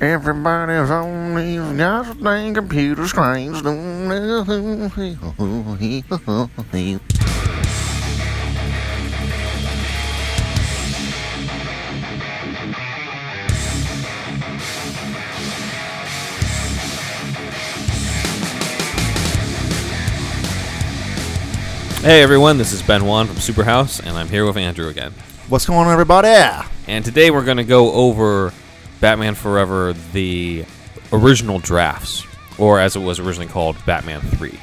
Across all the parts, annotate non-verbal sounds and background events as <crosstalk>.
Everybody's on these goddamn computer screens. Hey everyone, this is Ben Wan from Superhouse, and I'm here with Andrew again. What's going on, everybody? And today we're going to go over Batman Forever, the original drafts, or as it was originally called, Batman 3.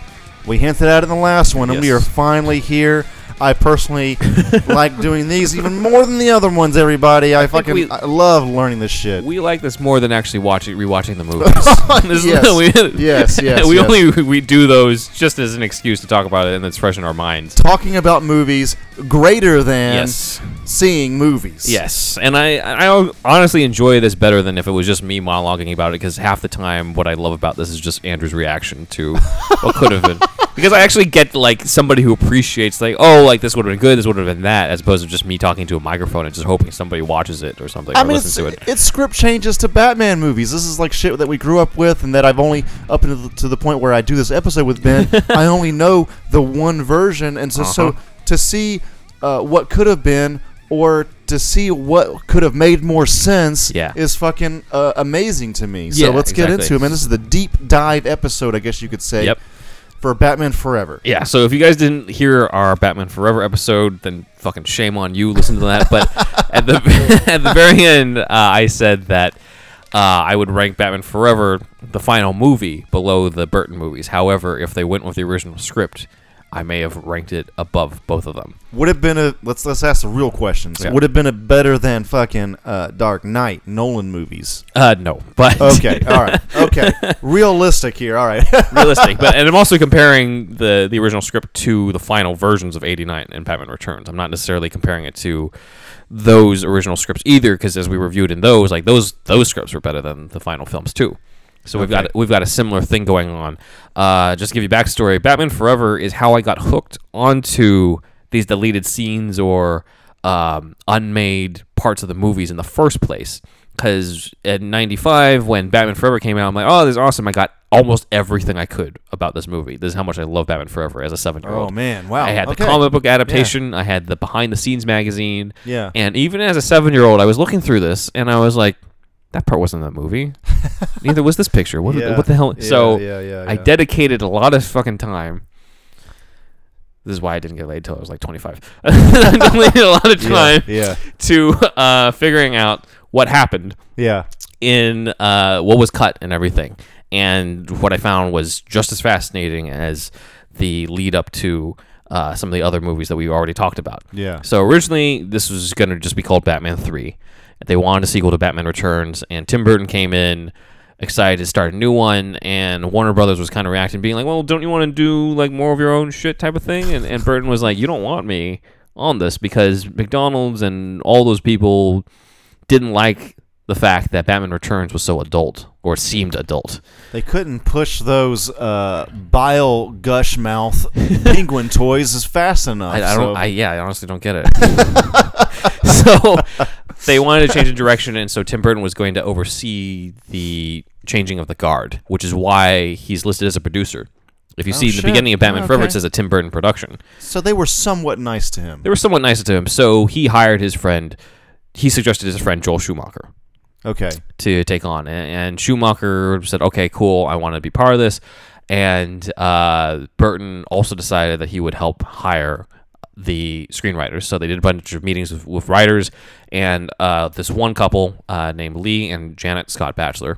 We hinted at it in the last one, and we are finally here. I personally <laughs> like doing these even more than the other ones. Everybody, I, think fucking we- I love learning this shit. We like this more than actually watching rewatching the <laughs> movies. Yes. <laughs> we, Yes, yes, we yes. only we do those just as an excuse to talk about it, and it's fresh in our minds. Talking about movies greater than Yes. seeing movies. Yes, and I I honestly enjoy this better than if it was just me monologuing about it because half the time what I love about this is just Andrew's reaction to what could have been. Because I actually get like somebody who appreciates like oh like this would have been good this would have been that as opposed to just me talking to a microphone and just hoping somebody watches it or something I or mean, listens to it. it's script changes to Batman movies. This is like shit that we grew up with, and that I've only up into the, to the point where I do this episode with Ben. <laughs> I only know the one version, and so so Uh-huh. to see uh, what could have been, or to see what could have made more sense, Yeah. is fucking uh, amazing to me. So Yeah, let's get exactly. into it, man. This is the deep dive episode, I guess you could say, Yep. For Batman Forever. Yeah, so if you guys didn't hear our Batman Forever episode, then fucking shame on you. Listen to that. But <laughs> at the <laughs> at the very end, uh, I said that uh, I would rank Batman Forever, the final movie, below the Burton movies. However, if they went with the original script, I may have ranked it above both of them. Would have been a let's let's ask the real questions. Yeah. Would have been a better than fucking uh, Dark Knight Nolan movies. Uh, no, but <laughs> Okay, all right, okay, <laughs> realistic here. All right, <laughs> realistic. But and I'm also comparing the the original script to the final versions of '89 and Batman Returns. I'm not necessarily comparing it to those original scripts either, because as we reviewed in those, like those those scripts were better than the final films too. So we've got we've got a similar thing going on. Uh, just to give you backstory, Batman Forever is how I got hooked onto these deleted scenes or um, unmade parts of the movies in the first place. Because at '95, when Batman Forever came out, I'm like, "Oh, this is awesome!" I got almost everything I could about this movie. This is how much I love Batman Forever as a seven-year-old. Oh man, wow. I had okay. the comic book adaptation. I had the behind-the-scenes magazine. Yeah. And even as a seven-year-old, I was looking through this, and I was like, "That part wasn't in the movie. <laughs> Neither was this picture. What, Yeah. what the hell?" Yeah, so yeah, I dedicated a lot of fucking time. This is why I didn't get laid till I was like 25. <laughs> I dedicated a lot of time to uh, figuring out what happened yeah. in uh, what was cut and everything. And what I found was just as fascinating as the lead up to uh, some of the other movies that we already talked about. Yeah. So originally, this was going to just be called Batman 3. They wanted a sequel to Batman Returns, and Tim Burton came in excited to start a new one, and Warner Brothers was kind of reacting, being like, well, don't you want to do like more of your own shit type of thing? And, and Burton was like, you don't want me on this because McDonald's and all those people didn't like the fact that Batman Returns was so adult or seemed adult. They couldn't push those uh, bile gush mouth <laughs> penguin toys as fast enough. I, I don't. I, yeah, I honestly don't get it. <laughs> so they wanted to change the direction, and so Tim Burton was going to oversee the changing of the guard, which is why he's listed as a producer. If you Oh, see the beginning of Batman Oh, Forever, okay. it says a Tim Burton production. so they were somewhat nice to him. They were somewhat nice to him, so he hired his friend. He suggested his friend Joel Schumacher Okay. to take on, and, and Schumacher said, "Okay, cool, I want to be part of this." And uh, Burton also decided that he would help hire the screenwriters. So they did a bunch of meetings with, with writers, and uh, this one couple uh, named Lee and Janet Scott Batchelor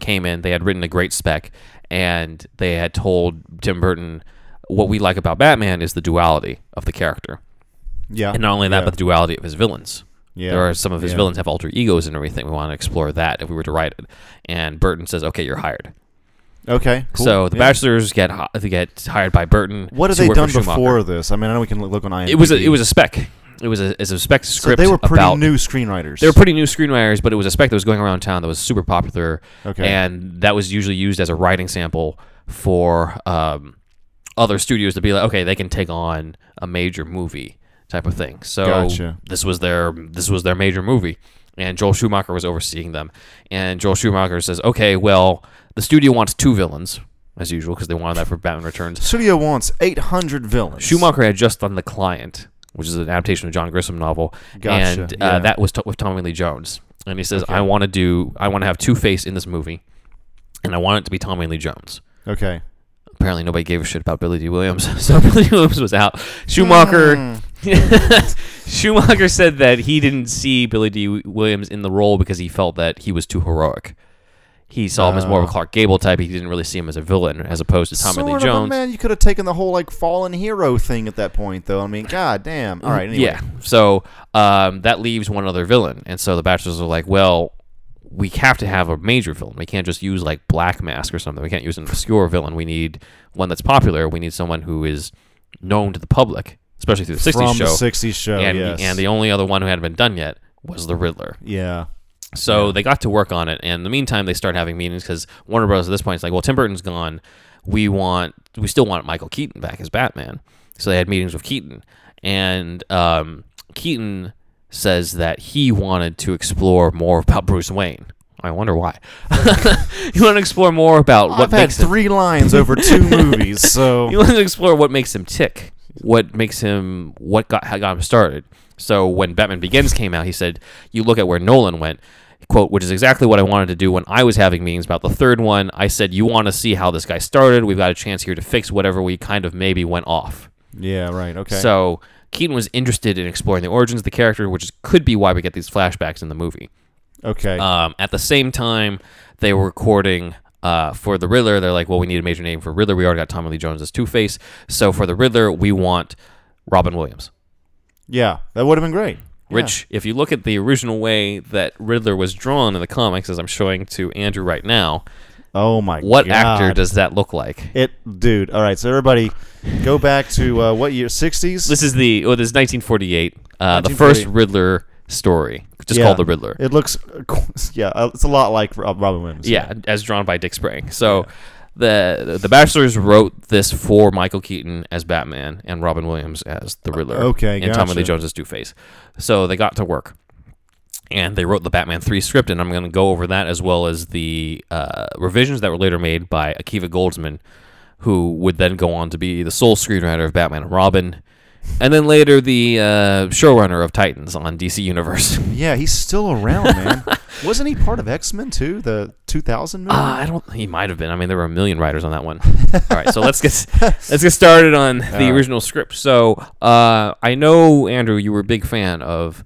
came in. They had written a great spec, and they had told Tim Burton, "What we like about Batman is the duality of the character." Yeah. And not only that, yeah. but the duality of his villains. Yeah. There are some of his Yeah. villains have alter egos and everything. We want to explore that if we were to write it. And Burton says, "Okay, you're hired." Okay. Cool. So the yeah. Batchelors get they get hired by Burton. What have they done before this? I mean, I know we can look on IMDb. It was a, it was a spec. It was a, it's a spec script. So they were pretty about, new screenwriters. They were pretty new screenwriters, but it was a spec that was going around town that was super popular. Okay. And that was usually used as a writing sample for um, other studios to be like, okay, they can take on a major movie type of thing. So Gotcha. this was their this was their major movie, and Joel Schumacher was overseeing them. And Joel Schumacher says, "Okay, well, the studio wants two villains as usual because they wanted that for Batman Returns." Studio wants 800 villains. Schumacher had just done The Client, which is an adaptation of John Grisham novel, Gotcha, and uh, yeah. that was t- with Tommy Lee Jones. And he says, Okay. "I want to do, I want to have Two Face in this movie, and I want it to be Tommy Lee Jones." Okay. Apparently, nobody gave a shit about Billy Dee Williams, <laughs> so Billy Dee Williams was out. Schumacher, Hmm. <laughs> Schumacher said that he didn't see Billy Dee Williams in the role because he felt that he was too heroic. He saw him as more of a Oh. Clark Gable type. He didn't really see him as a villain, as opposed to Tommy sort Lee of, but Jones. man, you could have taken the whole like fallen hero thing at that point, though. I mean, god damn. All right. Anyway. Yeah. So um, that leaves one other villain, and so the Batchelors are like, well, we have to have a major villain. We can't just use like Black Mask or something. We can't use an obscure villain. We need one that's popular. We need someone who is known to the public, especially through the '60s From show. the 60s show. and yes. and the only other one who hadn't been done yet was the Riddler. yeah. So they got to work on it, and in the meantime, they start having meetings because Warner Bros. at this point is like, well, Tim Burton's gone. We want, we still want Michael Keaton back as Batman. So they had meetings with Keaton, and um, Keaton says that he wanted to explore more about Bruce Wayne. I wonder why. <laughs> you want to explore more about what I've had makes him, three lines over two <laughs> movies, so you want to explore what makes him tick, what makes him, what got got him started. So when Batman Begins came out, he said, "You look at where Nolan went." Quote, which is exactly what I wanted to do when I was having meetings about the third one. I said, "You want to see how this guy started? We've got a chance here to fix whatever we kind of maybe went off." yeah, right. Okay. So Keaton was interested in exploring the origins of the character, which is, could be why we get these flashbacks in the movie. okay. Um, at the same time, they were recording uh, for the Riddler. They're like, well, we need a major name for Riddler. We already got Tommy Lee Jones as Two Face. So for the Riddler, we want Robin Williams. yeah, that would have been great. Yeah. Which, if you look at the original way that Riddler was drawn in the comics, as I'm showing to Andrew right now, Oh my what god. actor does that look like? it, dude? All right, so everybody, go back to uh, what year? 60s. This is the oh, this is 1948, uh, the first Riddler story, just Yeah. called the Riddler. It looks, <laughs> yeah, uh, it's a lot like Robin Williams. Yeah, as drawn by Dick Sprang. So the the Batchelors wrote this for Michael Keaton as Batman and Robin Williams as the Riddler. okay, and Tommy Lee. Jones as Two Face. So they got to work, and they wrote the Batman three script, and I'm going to go over that as well as the uh, revisions that were later made by Akiva Goldsman, who would then go on to be the sole screenwriter of Batman and Robin. And then later, the uh, showrunner of Titans on DC Universe. <laughs> Yeah, he's still around, man. Wasn't he part of X Men too? The 2000 movie. Uh, I don't. He might have been. I mean, there were a million writers on that one. All right, so let's get <laughs> let's get started on the right. original script. So, uh, I know Andrew, you were a big fan of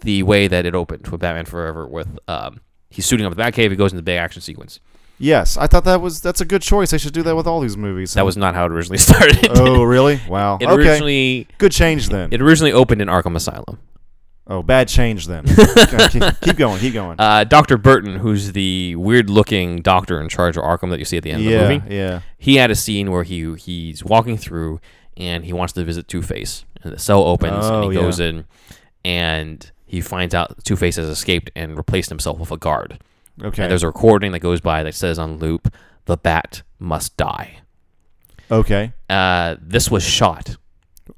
the way that it opened with Batman Forever. With um, he's suiting up the Batcave. He goes into the big action sequence. Yes, I thought that was that's a good choice. They should do that with all these movies. That was not how it originally <laughs> started. oh, really? Wow. it okay. originally Good change then. it originally opened in Arkham Asylum. oh, bad change then. <laughs> Keep, keep going. Keep going. Uh, Doctor Burton, who's the weird-looking doctor in charge of Arkham that you see at the end yeah, of the movie, yeah. he had a scene where he he's walking through and he wants to visit Two Face, and the cell opens Oh, and he yeah. goes in, and he finds out Two Face has escaped and replaced himself with a guard. Okay. And there's a recording that goes by that says on loop, "The Bat must die." okay. Uh, this was shot.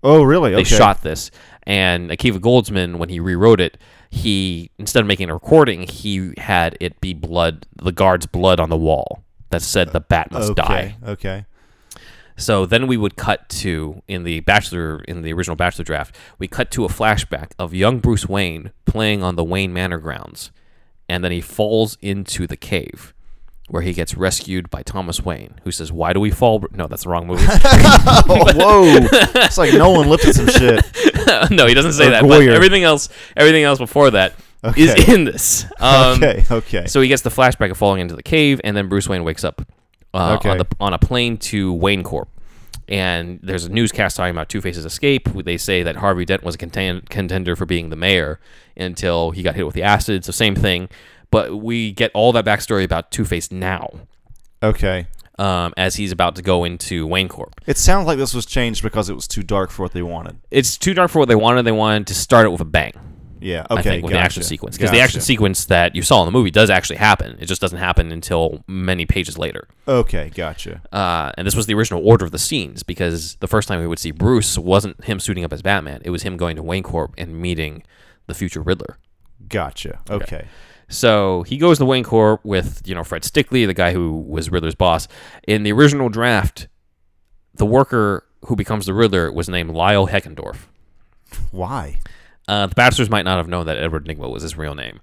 Oh, really? They okay. shot this, and Akiva Goldsman, when he rewrote it, he instead of making a recording, he had it be blood, the guard's blood on the wall that said, "The Bat must okay. die." Okay. So then we would cut to in the Batchelor in the original Batchelor draft, we cut to a flashback of young Bruce Wayne playing on the Wayne Manor grounds, and then he falls into the cave. Where he gets rescued by Thomas Wayne, who says, "Why do we fall?" No, that's the wrong movie. oh, <laughs> <laughs> whoa! It's like Nolan lifted some shit. <laughs> no, he doesn't say Or that. But everything else, everything else before that is Okay. in this. Um, okay. Okay. So he gets the flashback of falling into the cave, and then Bruce Wayne wakes up uh, Okay. on, the, on a plane to Wayne Corp. And there's a newscast talking about Two Face's escape. They say that Harvey Dent was a conten- contender for being the mayor until he got hit with the acid. So same thing, but we get all that backstory about Two Face now, okay. um, as he's about to go into Wayne Corp. It sounds like this was changed because it was too dark for what they wanted. It's too dark for what they wanted. They wanted to start it with a bang. Yeah. Okay. I think with the action gotcha. sequence because the action sequence that you saw in the movie does actually happen. It just doesn't happen until many pages later. Okay. Gotcha. Uh, and this was the original order of the scenes because the first time we would see Bruce wasn't him suiting up as Batman. It was him going to Wayne Corp and meeting the future Riddler. Gotcha. Okay. So he goes to Wayne Corp with you know Fred Stickley, the guy who was Riddler's boss. In the original draft, the worker who becomes the Riddler was named Lyle Heckendorf. Why? Uh, the Batchelors might not have known that Edward Nigma was his real name.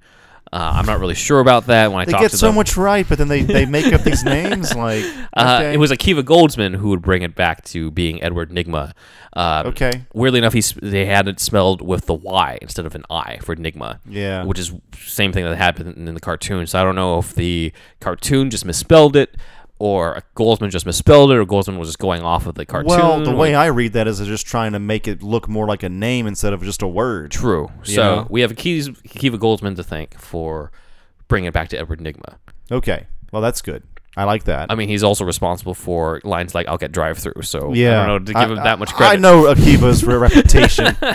Uh, I'm not really sure about that. When I They get so them, much right, but then they, they make up these names <laughs> like uh, it was Akiva Goldsman who would bring it back to being Edward Nigma. Um, Okay. Weirdly enough, he they had it spelled with the Y instead of an I for Nigma. Yeah. Which is same thing that happened in the cartoon. So I don't know if the cartoon just misspelled it, or Goldsman just misspelled it, or Goldsman was just going off of the cartoon. Well, the way I read that is just trying to make it look more like a name instead of just a word. true. So know? we have Akiva Goldsman to thank for bringing it back to Edward Nigma. Okay. Well, that's good. I like that. I mean, he's also responsible for lines like "I'll get drive through." So yeah. I don't know to give him that much credit. I know Akiva's re- <laughs> reputation. <laughs>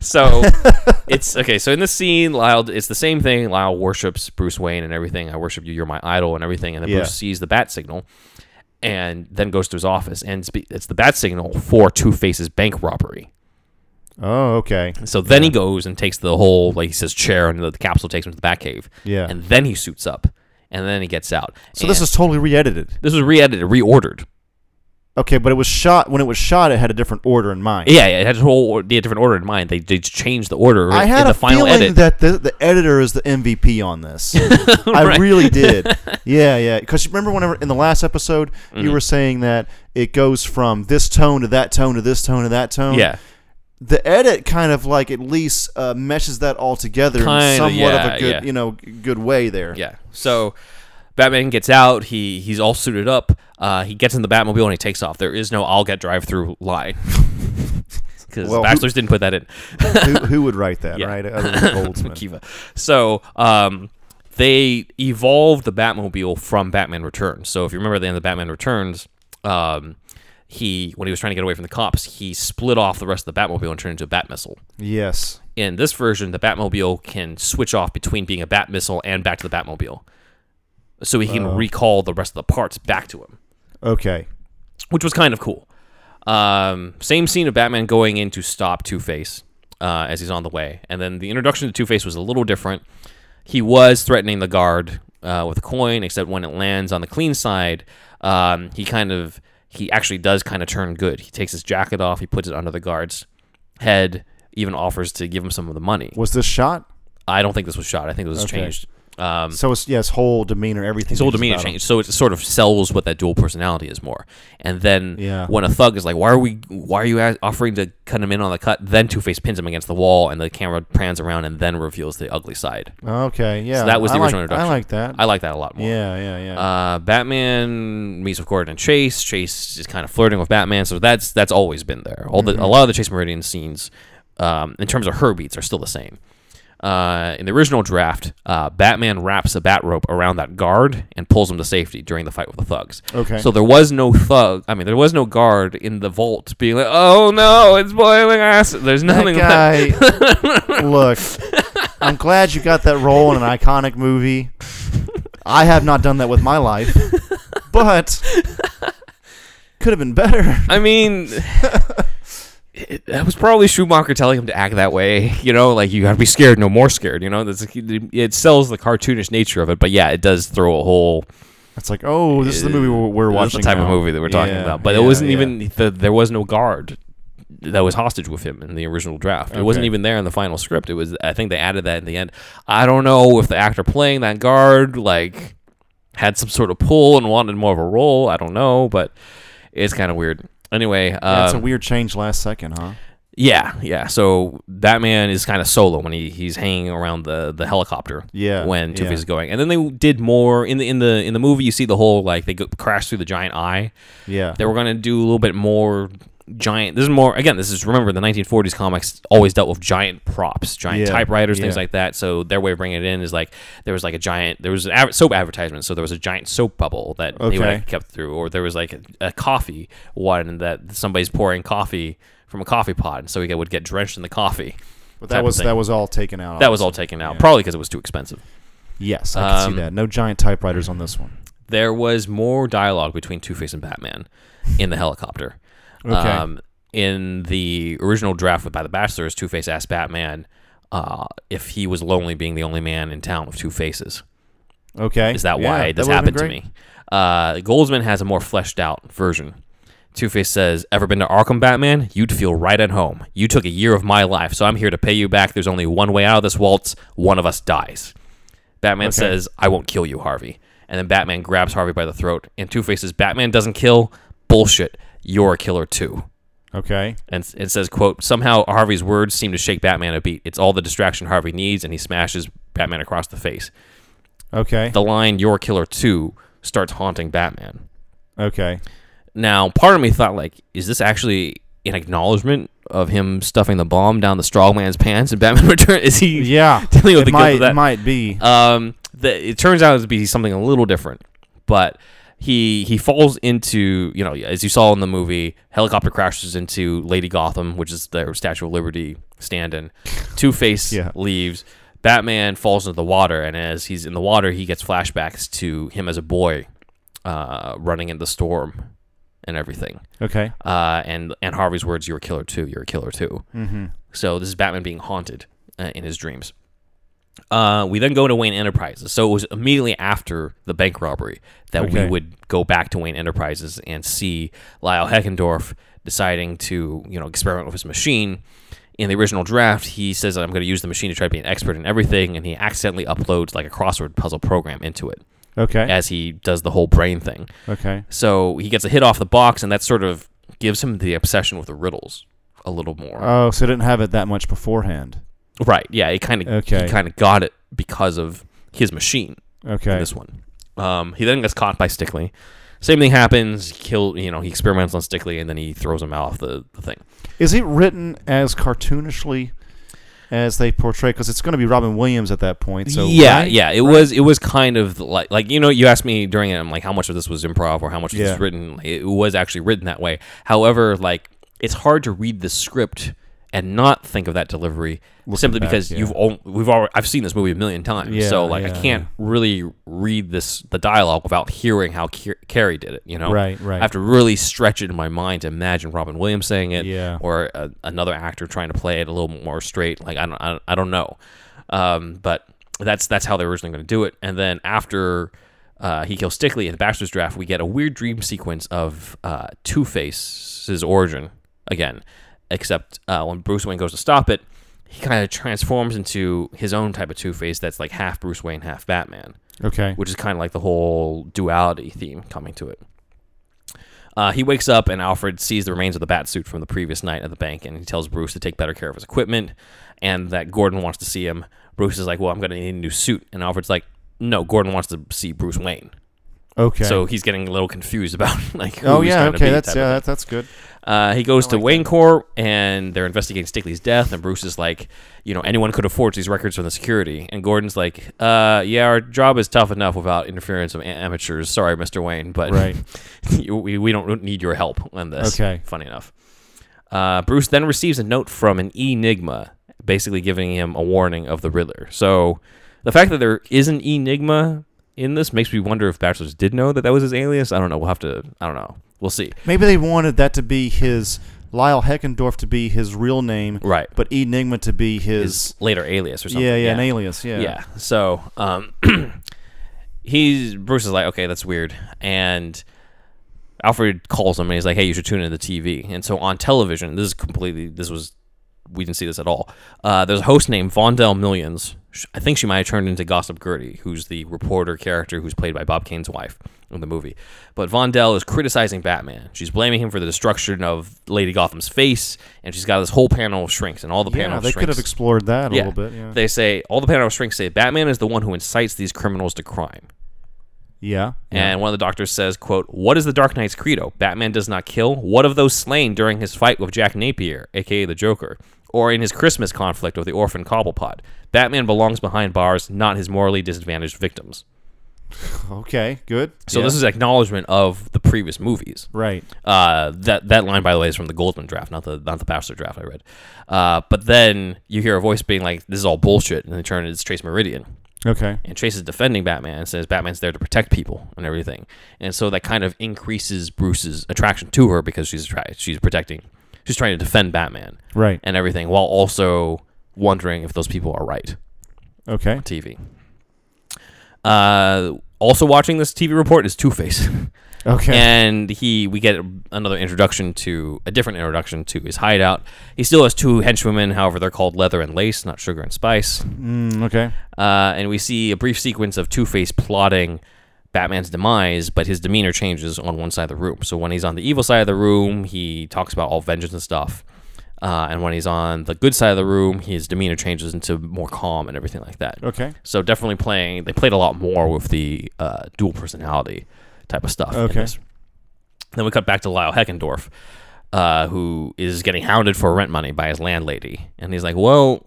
So it's okay. So in this scene, Lyle, it's the same thing. Lyle worships Bruce Wayne and everything. I worship you. You're my idol and everything. And then Yeah. Bruce sees the bat signal, and then goes to his office, and it's the bat signal for Two Face's bank robbery. Oh, okay. So then he goes and takes the whole, like he says, chair, and the, the capsule takes him to the Batcave. Yeah. And then he suits up, and then he gets out. So this And is totally re-edited. this was re-edited, reordered. Okay, but it was shot when it was shot. It had a different order in mind. Yeah, yeah, it had a whole or- had a different order in mind. They they changed the order I had in the a final feeling edit. that the, the editor is the MVP on this. <laughs> I really did. <laughs> Yeah, yeah. Because remember, whenever in the last episode Mm-hmm. you were saying that it goes from this tone to that tone to this tone to that tone. yeah, The edit kind of like at least uh, meshes that all together in Kinda, somewhat of yeah, a good, yeah. you know, good way there. Yeah. So Batman gets out. He he's all suited up. Uh, he gets in the Batmobile and he takes off. There is no "I'll get drive through" line <laughs> because Well, who- Batchelors didn't put that in. who, who would write that, Yeah. right? Other than <laughs> Goldsman. Kiva. So um, they evolved the Batmobile from Batman Returns. So if you remember at the end of Batman Returns, um, he when he was trying to get away from the cops, he split off the rest of the Batmobile and turned into a Bat missile. yes. In this version, the Batmobile can switch off between being a Bat missile and back to the Batmobile. So he can Oh. recall the rest of the parts back to him, Okay. which was kind of cool. Um, same scene of Batman going in to stop Two Face uh, as he's on the way, and then the introduction to Two Face was a little different. He was threatening the guard uh, with a coin, except when it lands on the clean side, um, he kind of he actually does kind of turn good. He takes his jacket off, he puts it under the guard's head, even offers to give him some of the money. Was this shot? I don't think this was shot. I think it was Okay. changed. Um, So it's yes, whole demeanor, everything. his whole demeanor changed, so it sort of sells what that dual personality is more. And then Yeah. when a thug is like, "Why are we? Why are you offering to cut him in on the cut?" Then Two Face pins him against the wall, and the camera pans around and then reveals the ugly side. Okay, yeah. So that was the I original like, introduction. I like that. I like that a lot more. yeah, yeah, yeah. Uh, Batman meets with Gordon and Chase. Chase is kind of flirting with Batman, so that's that's always been there. All Mm-hmm. the a lot of the Chase Meridian scenes, um, in terms of her beats, are still the same. Uh, in the original draft, uh, Batman wraps a bat rope around that guard and pulls him to safety during the fight with the thugs. Okay. So there was no thug. I mean, there was no guard in the vault being like, "Oh no, it's boiling acid." There's nothing. that guy. <laughs> look, I'm glad you got that role in an iconic movie. I have not done that with my life, but could have been better. I mean, <laughs> it, that was probably Schumacher telling him to act that way. <laughs> You know, like you got to be scared, no more scared. You know, That's, it sells the cartoonish nature of it, but yeah, it does throw a whole. It's like, oh, this is the movie we're, watching. the type of movie that we're talking Yeah, about. But it wasn't yeah. even the, there was no guard that was hostage with him in the original draft. It wasn't even there in the final script. It was I think they added that in the end. I don't know if the actor playing that guard like had some sort of pull and wanted more of a role. I don't know, but it's kind of weird. Anyway, Yeah, it's a um, weird change last second, huh? yeah, yeah. So Batman is kind of solo when he, he's hanging around the, the helicopter. Yeah, When Two yeah. Face is going, and then they did more in the in the in the movie. You see the whole like they go, crash through the giant eye. Yeah. They were gonna do a little bit more giant. This is more again. This is remember the 1940s comics always dealt with giant props, giant Yeah, typewriters, things yeah. like that. So their way of bringing it in is like there was like a giant. There was an ad- soap advertisement, so there was a giant soap bubble that they would have kept through, or there was like a, a coffee one that somebody's pouring coffee from a coffee pot, and so he would get drenched in the coffee. But that was that was all taken out. That was all taken out, Yeah. probably because it was too expensive. Yes, I can Um, see that. No giant typewriters on this one. There was more dialogue between Two Face and Batman in the helicopter. Okay. Um, in the original draft by the Batchelors, Two Face asked Batman, uh, if he was lonely being the only man in town with two faces. Okay. Is that Yeah, why this would've happened to me? Uh, Goldsman has a more fleshed out version. Two Face says, Ever been to Arkham, Batman? You'd feel right at home. You took a year of my life, so I'm here to pay you back. There's only one way out of this waltz. One of us dies. Batman Okay. says, I won't kill you, Harvey. And then Batman grabs Harvey by the throat. And Two Face says, Batman doesn't kill? Bullshit. You're a killer too. Okay. And it says, quote, somehow Harvey's words seem to shake Batman a beat. It's all the distraction Harvey needs, and he smashes Batman across the face. Okay. The line, You're a killer too, starts haunting Batman. Okay. Now, part of me thought, like, is this actually an acknowledgement of him stuffing the bomb down the strongman's pants in Batman <laughs> Return? Is he Yeah. <laughs> dealing with it the guilt might. of that? It might be. Um, the, it turns out to be something a little different, but he he falls into you know as you saw in the movie, helicopter crashes into Lady Gotham, which is their Statue of Liberty stand-in. <laughs> Two Face Yeah. leaves. Batman falls into the water, and as he's in the water, he gets flashbacks to him as a boy, uh, running in the storm, and everything. Okay. Uh, and and Harvey's words, "You're a killer too. You're a killer too." Mm-hmm. So this is Batman being haunted uh, in his dreams. Uh, we then go to Wayne Enterprises. So it was immediately after the bank robbery that we would go back to Wayne Enterprises and see Lyle Heckendorf deciding to, you know, experiment with his machine. In the original draft, he says, I'm going to use the machine to try to be an expert in everything, and he accidentally uploads like a crossword puzzle program into it Okay. as he does the whole brain thing. Okay. So he gets a hit off the box, and that sort of gives him the obsession with the riddles a little more. Oh, so didn't have it that much beforehand. Right. Yeah. It kind of Okay. he kind of got it because of his machine. in Okay. This one. Um, he then gets caught by Stickley. Same thing happens. Kill. You know, he experiments on Stickley and then he throws him out of the, the thing. Is it written as cartoonishly as they portray? Because it's going to be Robin Williams at that point. So yeah, right? yeah. It was it was kind of like like you know you asked me during it. I'm like, how much of this was improv or how much of Yeah. was written? It was actually written that way. However, like it's hard to read the script and not think of that delivery Looking simply back, because yeah. you've al- we've already I've seen this movie a million times. Yeah, so like I can't really read this the dialogue without hearing how Car- Carrey did it. You know, Right, right. I have to really stretch it in my mind to imagine Robin Williams saying it, Yeah. or a, another actor trying to play it a little more straight. Like I don't, I don't, I don't know, um, but that's that's how they were originally going to do it. And then after uh, he kills Stickley in the Batchelor's draft, we get a weird dream sequence of uh, Two Face's origin again, except uh, when Bruce Wayne goes to stop it, he kind of transforms into his own type of Two Face that's like half Bruce Wayne, half Batman Okay. which is kind of like the whole duality theme coming to it. Uh, he wakes up and Alfred sees the remains of the bat suit from the previous night at the bank, and he tells Bruce to take better care of his equipment, and that Gordon wants to see him. Bruce is like, "Well, I'm going to need a new suit," and Alfred's like, "No, Gordon wants to see Bruce Wayne." Okay. So he's getting a little confused about <laughs> like. Who oh he's yeah. trying to Okay. be That's type of yeah. thing. That, that's good. Uh, he goes to Wayne Corp and they're investigating Stickley's death. And Bruce is like, you know, anyone could have forged these records from the security. And Gordon's like, uh, yeah, our job is tough enough without interference of a- amateurs. Sorry, Mr. Wayne, but Right. <laughs> you- we, we don't need your help on this. Okay. Funny enough. Uh, Bruce then receives a note from an Enigma, basically giving him a warning of the Riddler. So the fact that there is an Enigma in this makes me wonder if Batchelors did know that that was his alias. I don't know. We'll have to. I don't know. We'll see. Maybe they wanted that to be his Lyle Heckendorf to be his real name, Right. but Enigma to be his. His later alias or something. yeah, yeah, an alias. Yeah. Yeah. So, um, <clears throat> he's Bruce is like, okay, that's weird, and Alfred calls him and he's like, hey, you should tune into the TV. And so on television, this is completely, this was, we didn't see this at all. Uh, there's a host named Vondell Millions. I think she might have turned into Gossip Gertie, who's the reporter character who's played by Bob Kane's wife in the movie. But Vondell is criticizing Batman. She's blaming him for the destruction of Lady Gotham's face, and she's got this whole panel of shrinks, and all the Yeah, panel of they could have explored that a yeah. little bit. Yeah. They say all the panel of shrinks say Batman is the one who incites these criminals to crime. yeah. And one of the doctors says, "quote What is the Dark Knight's credo? Batman does not kill. What of those slain during his fight with Jack Napier, aka the Joker, or in his Christmas conflict with the orphan Cobblepot? Batman belongs behind bars, not his morally disadvantaged victims." <laughs> Okay. Good. So Yeah. this is acknowledgement of the previous movies. right. Uh, that that line, by the way, is from the Goldsman draft, not the not the Batchelor draft I read. Uh, but then you hear a voice being like, "This is all bullshit," and they turn it's Chase Meridian. Okay. and Chase is defending Batman and says Batman's there to protect people and everything. And so that kind of increases Bruce's attraction to her because she's attra- she's protecting she's trying to defend Batman Right. and everything while also wondering if those people are right Okay. TV. Uh, also watching this TV report is Two Face, <laughs> Okay. and he we get another introduction to a different introduction to his hideout. He still has two henchwomen, however, they're called Leather and Lace, not Sugar and Spice. Mm, okay. Uh, and we see a brief sequence of Two Face plotting Batman's demise, but his demeanor changes on one side of the room. So when he's on the evil side of the room, he talks about all vengeance and stuff. Uh, and when he's on the good side of the room, his demeanor changes into more calm and everything like that. Okay. So definitely playing. They played a lot more with the uh, dual personality type of stuff. Okay. Then we cut back to Lyle Heckendorf, uh, who is getting hounded for rent money by his landlady, and he's like, "Well,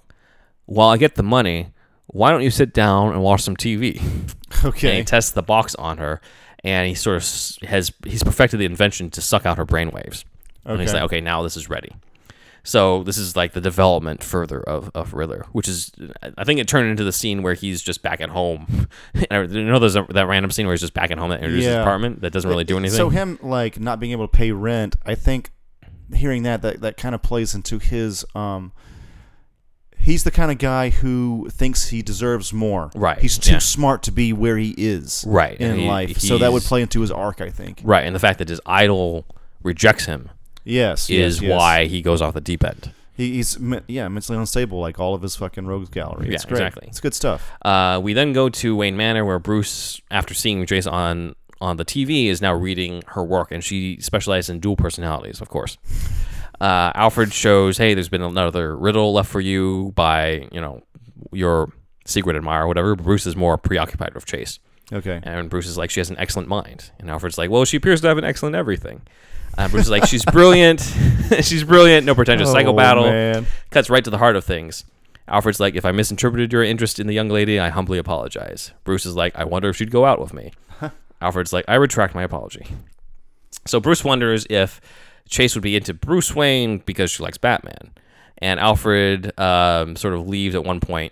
while I get the money, why don't you sit down and watch some TV?" <laughs> And Okay. he tests the box on her, and he sort of has he's perfected the invention to suck out her brainwaves. And he's like, okay, now this is ready. So this is like the development further of, of Riddler, which is I think it turned into the scene where he's just back at home. <laughs> you know, there's a, that random scene where he's just back at home at Yeah. apartment that doesn't really do anything. So him like not being able to pay rent, I think hearing that that, that kind of plays into his um he's the kind of guy who thinks he deserves more. Right, He's too yeah. smart to be where he is Right, in he- life. So that would play into his arc, I think. right, and the fact that his idol rejects him Yes. is yes, yes. why he goes off the deep end. He, he's yeah, mentally unstable like all of his fucking rogues gallery. Yeah, great. exactly. It's good stuff. Uh, we then go to Wayne Manor, where Bruce, after seeing Chase on on the TV, is now reading her work, and she specializes in dual personalities, of course. Uh, Alfred shows, hey, there's been another riddle left for you by you know your secret admirer, or whatever. Bruce is more preoccupied with Chase, Okay. and Bruce is like, she has an excellent mind, and Alfred's like, well, she appears to have an excellent everything. Uh, Bruce is like, she's <laughs> brilliant, <laughs> she's brilliant, no pretentious psycho Oh, battle man. cuts right to the heart of things. Alfred's like, if I misinterpreted your interest in the young lady, I humbly apologize. Bruce is like, I wonder if she'd go out with me. Alfred's like, I retract my apology. So Bruce wonders if Chase would be into Bruce Wayne because she likes Batman. And Alfred um, sort of leaves at one point,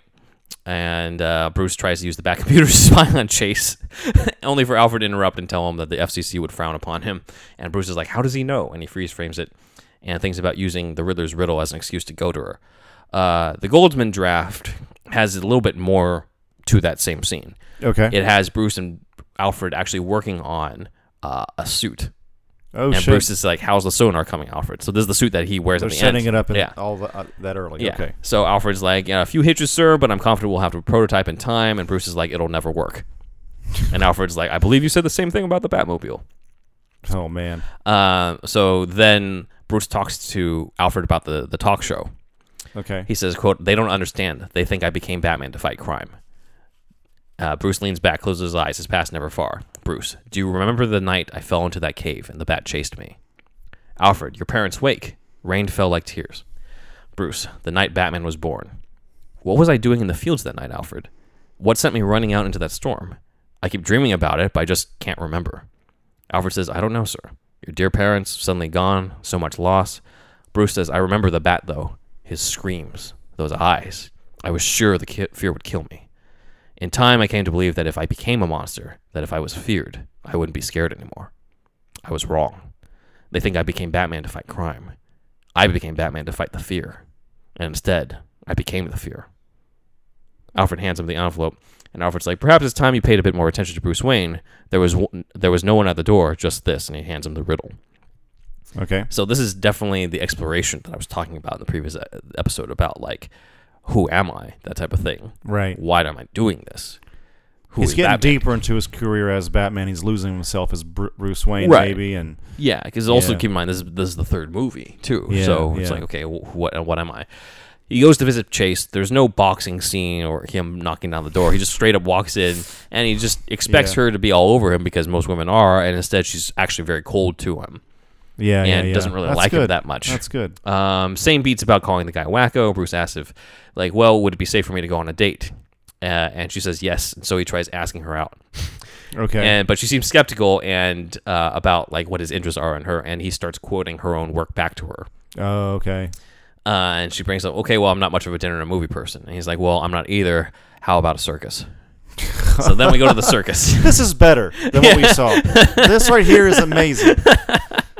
and uh, Bruce tries to use the back <laughs> computer to spy on Chase, <laughs> only for Alfred to interrupt and tell him that the FCC would frown upon him. And Bruce is like, How does he know? And he freeze frames it and thinks about using the Riddler's riddle as an excuse to go to her. Uh, the Goldsman draft has a little bit more to that same scene. Okay. It has Bruce and Alfred actually working on uh, a suit. Oh and shit. Bruce is like, "How's the sonar coming, Alfred?" So this is the suit that he wears They're at the setting end. it up in yeah. all the, uh, that early. Yeah. Okay. So Alfred's like, yeah, a few hitches, sir, but I'm confident we'll have to prototype in time. And Bruce is like, it'll never work. <laughs> and Alfred's like, I believe you said the same thing about the Batmobile. Oh man. Uh, so then Bruce talks to Alfred about the, the talk show. Okay. He says, quote, they don't understand. They think I became Batman to fight crime. Uh, Bruce leans back, closes his eyes. His past never far. Bruce, do you remember the night I fell into that cave and the bat chased me? Alfred, your parents' wake. Rain fell like tears. Bruce, the night Batman was born. What was I doing in the fields that night, Alfred? What sent me running out into that storm? I keep dreaming about it, but I just can't remember. Alfred says, I don't know, sir. Your dear parents suddenly gone, so much loss. Bruce says, I remember the bat, though. His screams, those eyes. I was sure the ki- fear would kill me. In time, I came to believe that if I became a monster, that if I was feared, I wouldn't be scared anymore. I was wrong. They think I became Batman to fight crime. I became Batman to fight the fear. And instead, I became the fear. Alfred hands him the envelope, and Alfred's like, "Perhaps it's time you paid a bit more attention to Bruce Wayne. There was one, there was no one at the door, just this." And he hands him the riddle. Okay. So this is definitely the exploration that I was talking about in the previous e- episode about like, who am I? That type of thing. Right. Why am I doing this? Who He's getting Batman? deeper into his career as Batman. He's losing himself as Bruce Wayne, Right. maybe, and Yeah, because also Yeah. keep in mind this is, this is the third movie too. Yeah, so it's yeah. like okay, what what am I? He goes to visit Chase. There's no boxing scene or him knocking down the door. He just straight up walks in and he just expects her to be all over him because most women are, and instead she's actually very cold to him yeah, yeah, and yeah. doesn't really That's like him that much. That's good. Um, same beats about calling the guy wacko. Bruce asks if, like, well, would it be safe for me to go on a date? Uh, and she says yes. And so he tries asking her out. Okay. And but she seems skeptical and uh, about like what his interests are in her, and he starts quoting her own work back to her. oh, okay. Uh, and she brings up, okay, well, I'm not much of a dinner and a movie person. And he's like, well, I'm not either. How about a circus? so then we go to the <laughs> circus. This is better than what we <laughs> saw. This right here is amazing.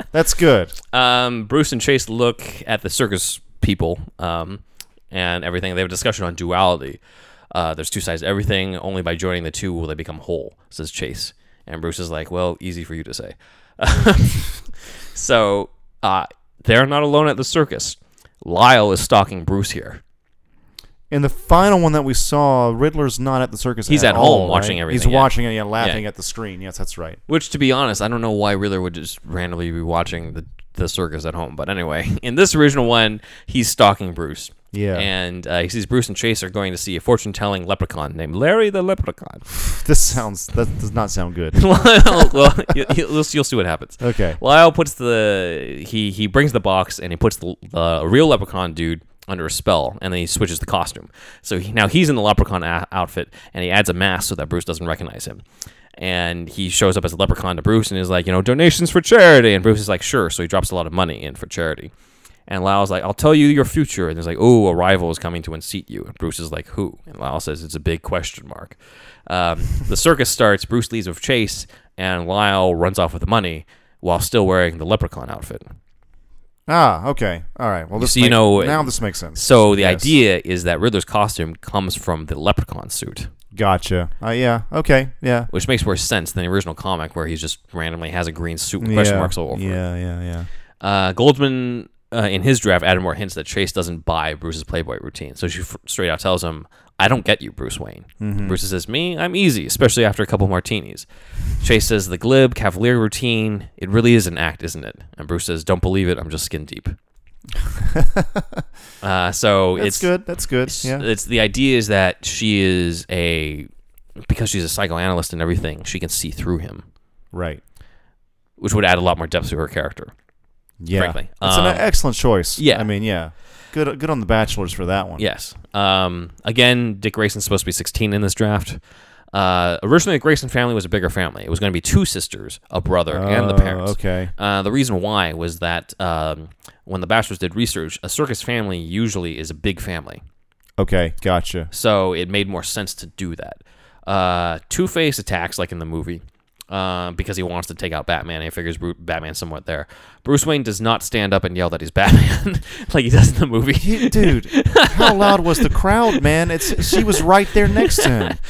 <laughs> That's good. Um, Bruce and Chase look at the circus people, um, and everything. They have a discussion on duality. Uh, there's two sides to everything. Only by joining the two will they become whole, says Chase. And Bruce is like, well, easy for you to say. <laughs> so uh, they're not alone at the circus. Lyle is stalking Bruce here. In the final one that we saw, Riddler's not at the circus. He's at, home all, watching right? everything, He's yeah. watching it, yeah, laughing Yeah. at the screen. Yes, that's right. Which, to be honest, I don't know why Riddler would just randomly be watching the, the circus at home. But anyway, <laughs> in this original one, he's stalking Bruce. Yeah. And uh, he sees Bruce and Chase are going to see a fortune telling leprechaun named Larry the Leprechaun. <sighs> This sounds that does not sound good. <laughs> well, <laughs> well you, you'll, you'll see what happens. Okay. Lyle puts the he he brings the box and he puts the, the real leprechaun dude under a spell and then he switches the costume. So he, now he's in the leprechaun a- outfit and he adds a mask so that Bruce doesn't recognize him. And he shows up as a leprechaun to Bruce and is like, you know, donations for charity. And Bruce is like, sure. So he drops a lot of money in for charity. And Lyle's like, I'll tell you your future. And he's like, oh, a rival is coming to unseat you. And Bruce is like, who? And Lyle says, it's a big question mark. Um, <laughs> the circus starts. Bruce leaves with Chase, and Lyle runs off with the money while still wearing the leprechaun outfit. Ah, okay. All right. Well, this see, you know, now this makes sense. So the Yes. idea is that Riddler's costume comes from the leprechaun suit, Gotcha. Uh, yeah. Okay. Yeah. which makes more sense than the original comic where he just randomly has a green suit with question marks all over it. Yeah. Yeah. Yeah. Uh, Goldsman, uh, in his draft, added more hints that Chase doesn't buy Bruce's Playboy routine. So she f- straight out tells him, I don't get you, Bruce Wayne. Mm-hmm. Bruce says, Me, I'm easy, especially after a couple martinis. Chase says, The glib, cavalier routine, it really is an act, isn't it? And Bruce says, Don't believe it, I'm just skin deep. <laughs> uh, so That's it's good. That's good. it's, Yeah. it's the idea is that she is a because she's a psychoanalyst and everything, she can see through him, Right. which would add a lot more depth to her character. Yeah. frankly. It's Um, an excellent choice. yeah. I mean, yeah. Good. Good on the Batchelors for that one. Yes. Um, again, Dick Grayson's supposed to be 16 in this draft. Uh, originally, the Grayson family was a bigger family. It was going to be two sisters, a brother, and the Oh, parents. Okay. Uh, the reason why was that um, when the Batchelors did research, a circus family usually is a big family. Okay. Gotcha. So it made more sense to do that. Uh, Two Face attacks, like in the movie, uh, because he wants to take out Batman. And he figures Bru- Batman's somewhat there. Bruce Wayne does not stand up and yell that he's Batman <laughs> like he does in the movie. Dude, how loud was the crowd, man? It's she was right there next to him. <laughs>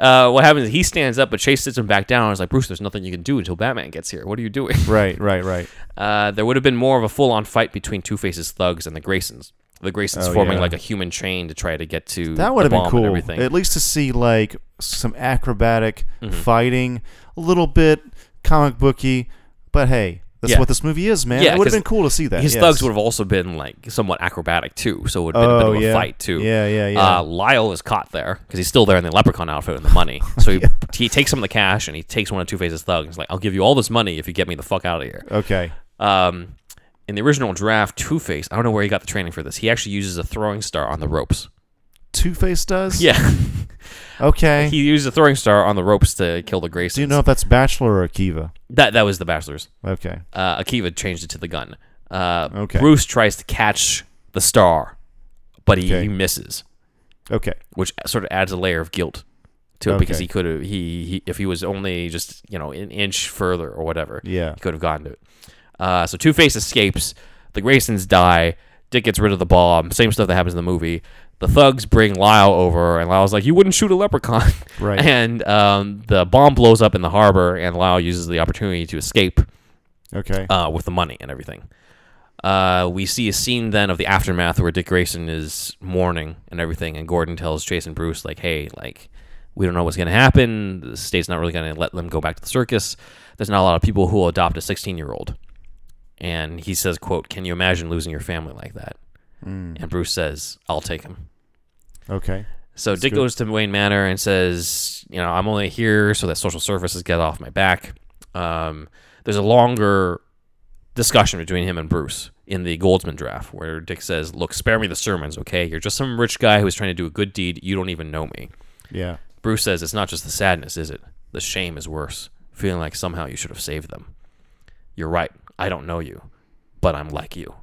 Uh, what happens is he stands up, but Chase sits him back down. and is like, Bruce, there's nothing you can do until Batman gets here. What are you doing? <laughs> Right. Right. Right. Uh, there would have been more of a full on fight between Two Face's thugs and the Graysons. The Graysons Oh, forming yeah. like a human chain to try to get to That would have been cool. At least to see like some acrobatic Mm-hmm. fighting, a little bit comic booky. But hey, that's Yeah. what this movie is, man. Yeah, it would have been cool to see that. His yes. thugs would have also been like somewhat acrobatic too, so it would have been a Oh bit of a yeah, fight too. Yeah, yeah, yeah. Uh, Lyle is caught there because he's still there in the leprechaun outfit and the money. <laughs> So he, he takes some of the cash and he takes one of Two Face's thugs. He's like, "I'll give you all this money if you get me the fuck out of here." okay. Um, in the original draft, Two Face, I don't know where he got the training for this. He actually uses a throwing star on the ropes. Two Face does. Yeah, Okay. he used a throwing star on the ropes to kill the Graysons. Do you know if that's Batchelor or Akiva? that that was the Batchelors? Okay. Uh, Akiva changed it to the gun. Uh, Okay. Bruce tries to catch the star, but he, Okay. he misses. Okay. which sort of adds a layer of guilt to it because he could have he, he if he was only just you know an inch further or whatever Yeah. he could have gotten to it. Uh, so Two Face escapes. The Graysons die. Dick gets rid of the bomb. Same stuff that happens in the movie. The thugs bring Lyle over, and Lyle's like, "You wouldn't shoot a leprechaun." <laughs> Right. And um, the bomb blows up in the harbor, and Lyle uses the opportunity to escape Okay. uh, with the money and everything. Uh, we see a scene then of the aftermath where Dick Grayson is mourning and everything, and Gordon tells Chase and Bruce like, "Hey, like, we don't know what's gonna happen. The state's not really gonna let them go back to the circus. There's not a lot of people who will adopt a 16 year old." And he says, "quote Can you imagine losing your family like that?" Mm. And Bruce says, "I'll take him." Okay. So Dick good. goes to Wayne Manor and says, you know, I'm only here so that social services get off my back. Um, there's a longer discussion between him and Bruce in the Goldsman draft where Dick says, look, spare me the sermons, okay? You're just some rich guy who's trying to do a good deed. You don't even know me. Yeah. Bruce says, it's not just the sadness, is it? The shame is worse. Feeling like somehow you should have saved them. You're right. I don't know you, but I'm like you.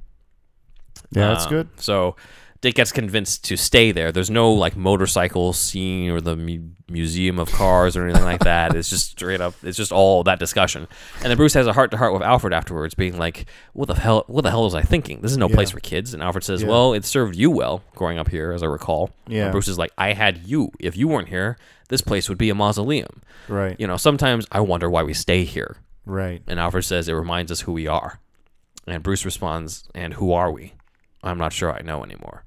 Yeah, that's Um, good. So Dick gets convinced to stay there. There's no like motorcycle scene or the mu- museum of cars or anything like that. It's just straight up. It's just all that discussion. And then Bruce has a heart to heart with Alfred afterwards, being like, "What the hell? What the hell was I thinking? This is no place for kids." And Alfred says, Yeah. "Well, it served you well growing up here, as I recall." Yeah. And Bruce is like, "I had you. If you weren't here, this place would be a mausoleum." Right. You know, sometimes I wonder why we stay here. Right. And Alfred says it reminds us who we are. And Bruce responds, "And who are we? I'm not sure I know anymore."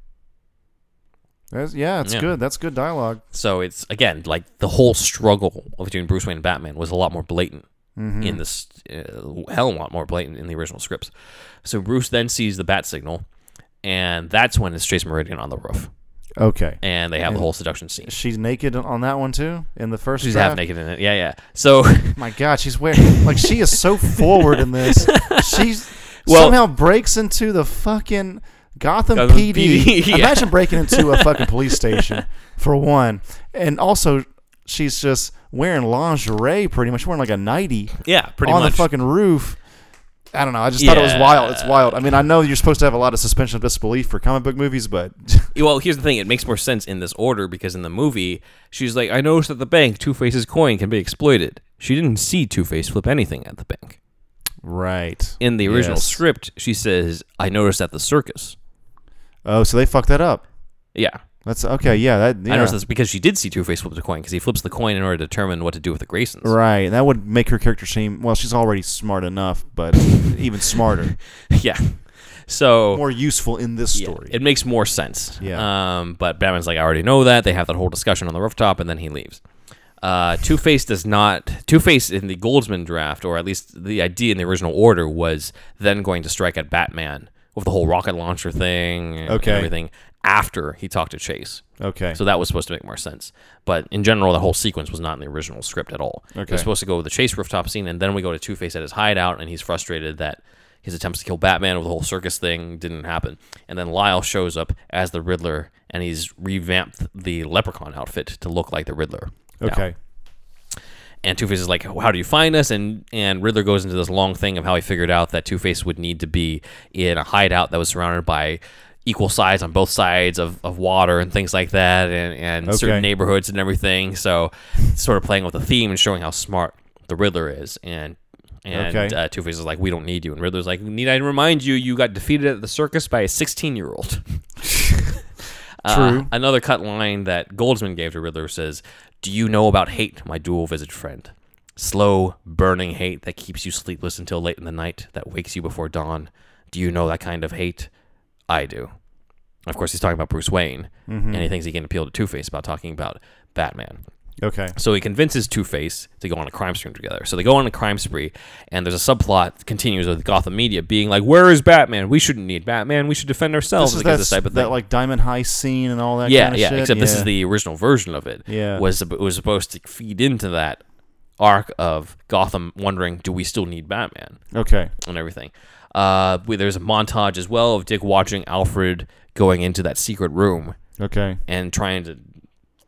That's, yeah, it's Yeah. good. That's good dialogue. So it's again like the whole struggle of between Bruce Wayne and Batman was a lot more blatant Mm-hmm. in this, uh, hell, a lot more blatant in the original scripts. So Bruce then sees the bat signal, and that's when it's Chase Meridian on the roof, Okay. and they have the whole seduction scene. She's naked on that one too in the first. She's draft? half naked in it. Yeah, yeah. So <laughs> My God, she's wearing like she is so forward in this. <laughs> She's Well- somehow breaks into the fucking Gotham, Gotham PD. PD, <laughs> yeah. Imagine breaking into a fucking police station for one, and also she's just wearing lingerie, pretty much wearing like a nighty yeah, pretty on much. the fucking roof. I don't know. I just thought it was wild. It's wild. I mean, I know you're supposed to have a lot of suspension of disbelief for comic book movies, but <laughs> Well, here's the thing. It makes more sense in this order because in the movie, she's like, I noticed at the bank Two Face's coin can be exploited. She didn't see Two Face flip anything at the bank. right In the original Yes. script, she says, I noticed at the circus. Oh, so they fucked that up. Yeah. That's okay. Yeah, that yeah. I noticed that's because she did see Two Face flip the coin because he flips the coin in order to determine what to do with the Graysons. Right. That would make her character seem well. She's already smart enough, but <laughs> even smarter, <laughs> yeah. So more useful in this yeah, story. it makes more sense. Yeah. Um, but Batman's like, I already know that. They have that whole discussion on the rooftop, and then he leaves. Uh, Two Face does not. Two Face in the Goldsman draft, or at least the idea in the original order, was then going to strike at Batman with the whole rocket launcher thing and Okay. everything after he talked to Chase. okay. So that was supposed to make more sense. But in general, the whole sequence was not in the original script at all. It Okay. was supposed to go with the chase rooftop scene, and then we go to Two Face at his hideout, and he's frustrated that his attempts to kill Batman with the whole circus thing didn't happen. And then Lyle shows up as the Riddler, and he's revamped the leprechaun outfit to look like the Riddler. now. And Two Face is like, "How do you find us?" And and Riddler goes into this long thing of how he figured out that Two Face would need to be in a hideout that was surrounded by equal sides on both sides of, of water and things like that, and and Okay. certain neighborhoods and everything. So, sort of playing with the theme and showing how smart the Riddler is. And and Okay. uh, Two Face is like, "We don't need you." And Riddler's like, "Need I remind you? You got defeated at the circus by a 16 year old." <laughs> True. another cut line that Goldsman gave to Riddler says, Do you know about hate, my dual visaged friend? Slow, burning hate that keeps you sleepless until late in the night, that wakes you before dawn. Do you know that kind of hate? I do. Of course, he's talking about Bruce Wayne, Mm-hmm. and he thinks he can appeal to Two Face about talking about Batman. Okay. So he convinces Two Face to go on a crime spree together. So they go on a crime spree, and there's a subplot that continues with Gotham media being like, "Where is Batman? We shouldn't need Batman. We should defend ourselves This is against that, this type of that thing." like Diamond High scene and all that. yeah, kind of yeah. shit? Except this is the original version of it. Yeah. was was supposed to feed into that arc of Gotham wondering, "Do we still need Batman?" okay. and everything. Uh, we- there's a montage as well of Dick watching Alfred going into that secret room Okay. and trying to.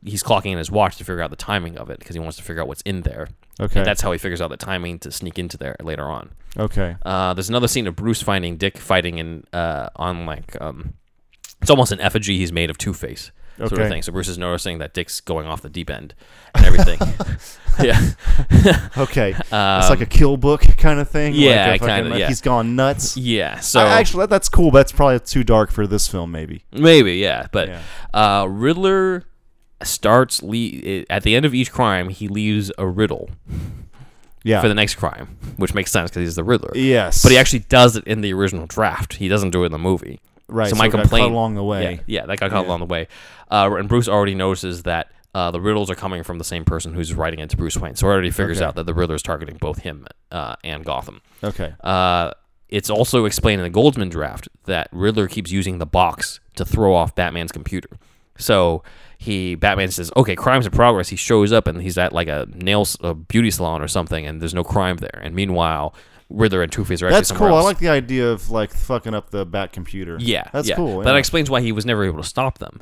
He's clocking in his watch to figure out the timing of it because he wants to figure out what's in there. Okay. And that's how he figures out the timing to sneak into there later on. okay. Uh, there's another scene of Bruce finding Dick fighting in uh, on like um, it's almost an effigy he's made of Two Face sort Okay. of thing. So Bruce is noticing that Dick's going off the deep end and everything. <laughs> yeah, <laughs> Okay. it's Um, like a kill book kind of thing. yeah, a fucking- kinda, yeah. He's gone nuts. yeah. So I- actually, that's cool. But that's probably too dark for this film, maybe. maybe yeah, but Yeah. uh, Riddler starts le- at the end of each crime he leaves a riddle Yeah. for the next crime, which makes sense because he's the Riddler. yes. But he actually does it in the original draft. He doesn't do it in the movie. right. so my it got complaint- cut along the way. Yeah, yeah, that got caught Yeah. along the way. Uh, and Bruce already notices that uh, the riddles are coming from the same person who's writing it to Bruce Wayne. So he already figures Okay. out that the Riddler is targeting both him uh, and Gotham. Okay. Uh, it's also explained in the Goldsman draft that Riddler keeps using the box to throw off Batman's computer. So he Batman says, "Okay, crime's in progress." He shows up and he's at like a nail a beauty salon or something, and there's no crime there. And meanwhile, Riddler and Two Face are actually That's cool. else. I like the idea of like fucking up the bat computer. Yeah, That's yeah. cool. That yeah. explains why he was never able to stop them.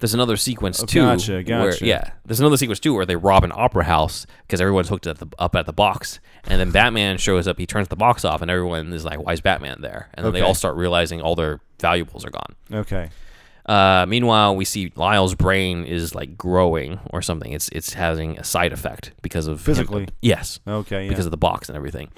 There's another sequence Oh, too. gotcha, Where, yeah, there's another sequence too where they rob an opera house because everyone's hooked at the, up at the box, and then Batman shows up. He turns the box off, and everyone is like, "Why is Batman there?" And then they all start realizing all their valuables are gone. Okay. Uh, meanwhile, we see Lyle's brain is like growing or something. It's it's having a side effect because of him- Physically? yes, Okay, yeah. because of the box and everything.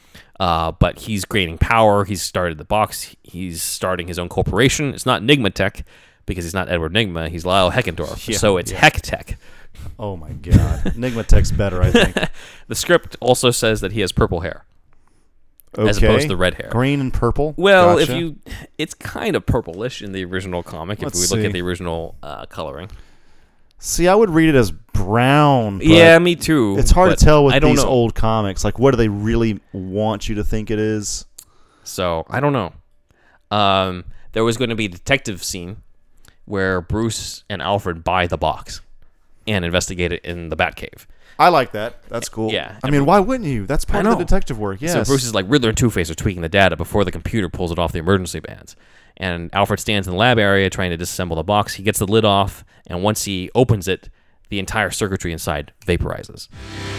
Uh, but he's gaining power. He's started the box. He's starting his own corporation. It's not Nygma Tech because he's not Edward Nygma. He's Lyle Heckendorf. <laughs> Yeah, so it's yeah. Heck Tech. oh my god, <laughs> Enigma Tech's better, I think. <laughs> The script also says that he has purple hair Okay. as opposed to the red hair. green and purple. Well, if you, it's kind of purplish in the original comic. Let's if we look see. at the original uh, coloring. see, I would read it as brown. Yeah, me too. it's hard to tell with these know. old comics. Like, what do they really want you to think it is? So I don't know. Um, there was going to be a detective scene where Bruce and Alfred buy the box and investigate it in the Batcave. I like that. That's cool. Yeah. I mean, why wouldn't you? That's part of the detective work. Yes. So Bruce is like Riddler and Two Face are tweaking the data before the computer pulls it off the emergency bands. And Alfred stands in the lab area trying to disassemble the box. He gets the lid off, and once he opens it, the entire circuitry inside vaporizes.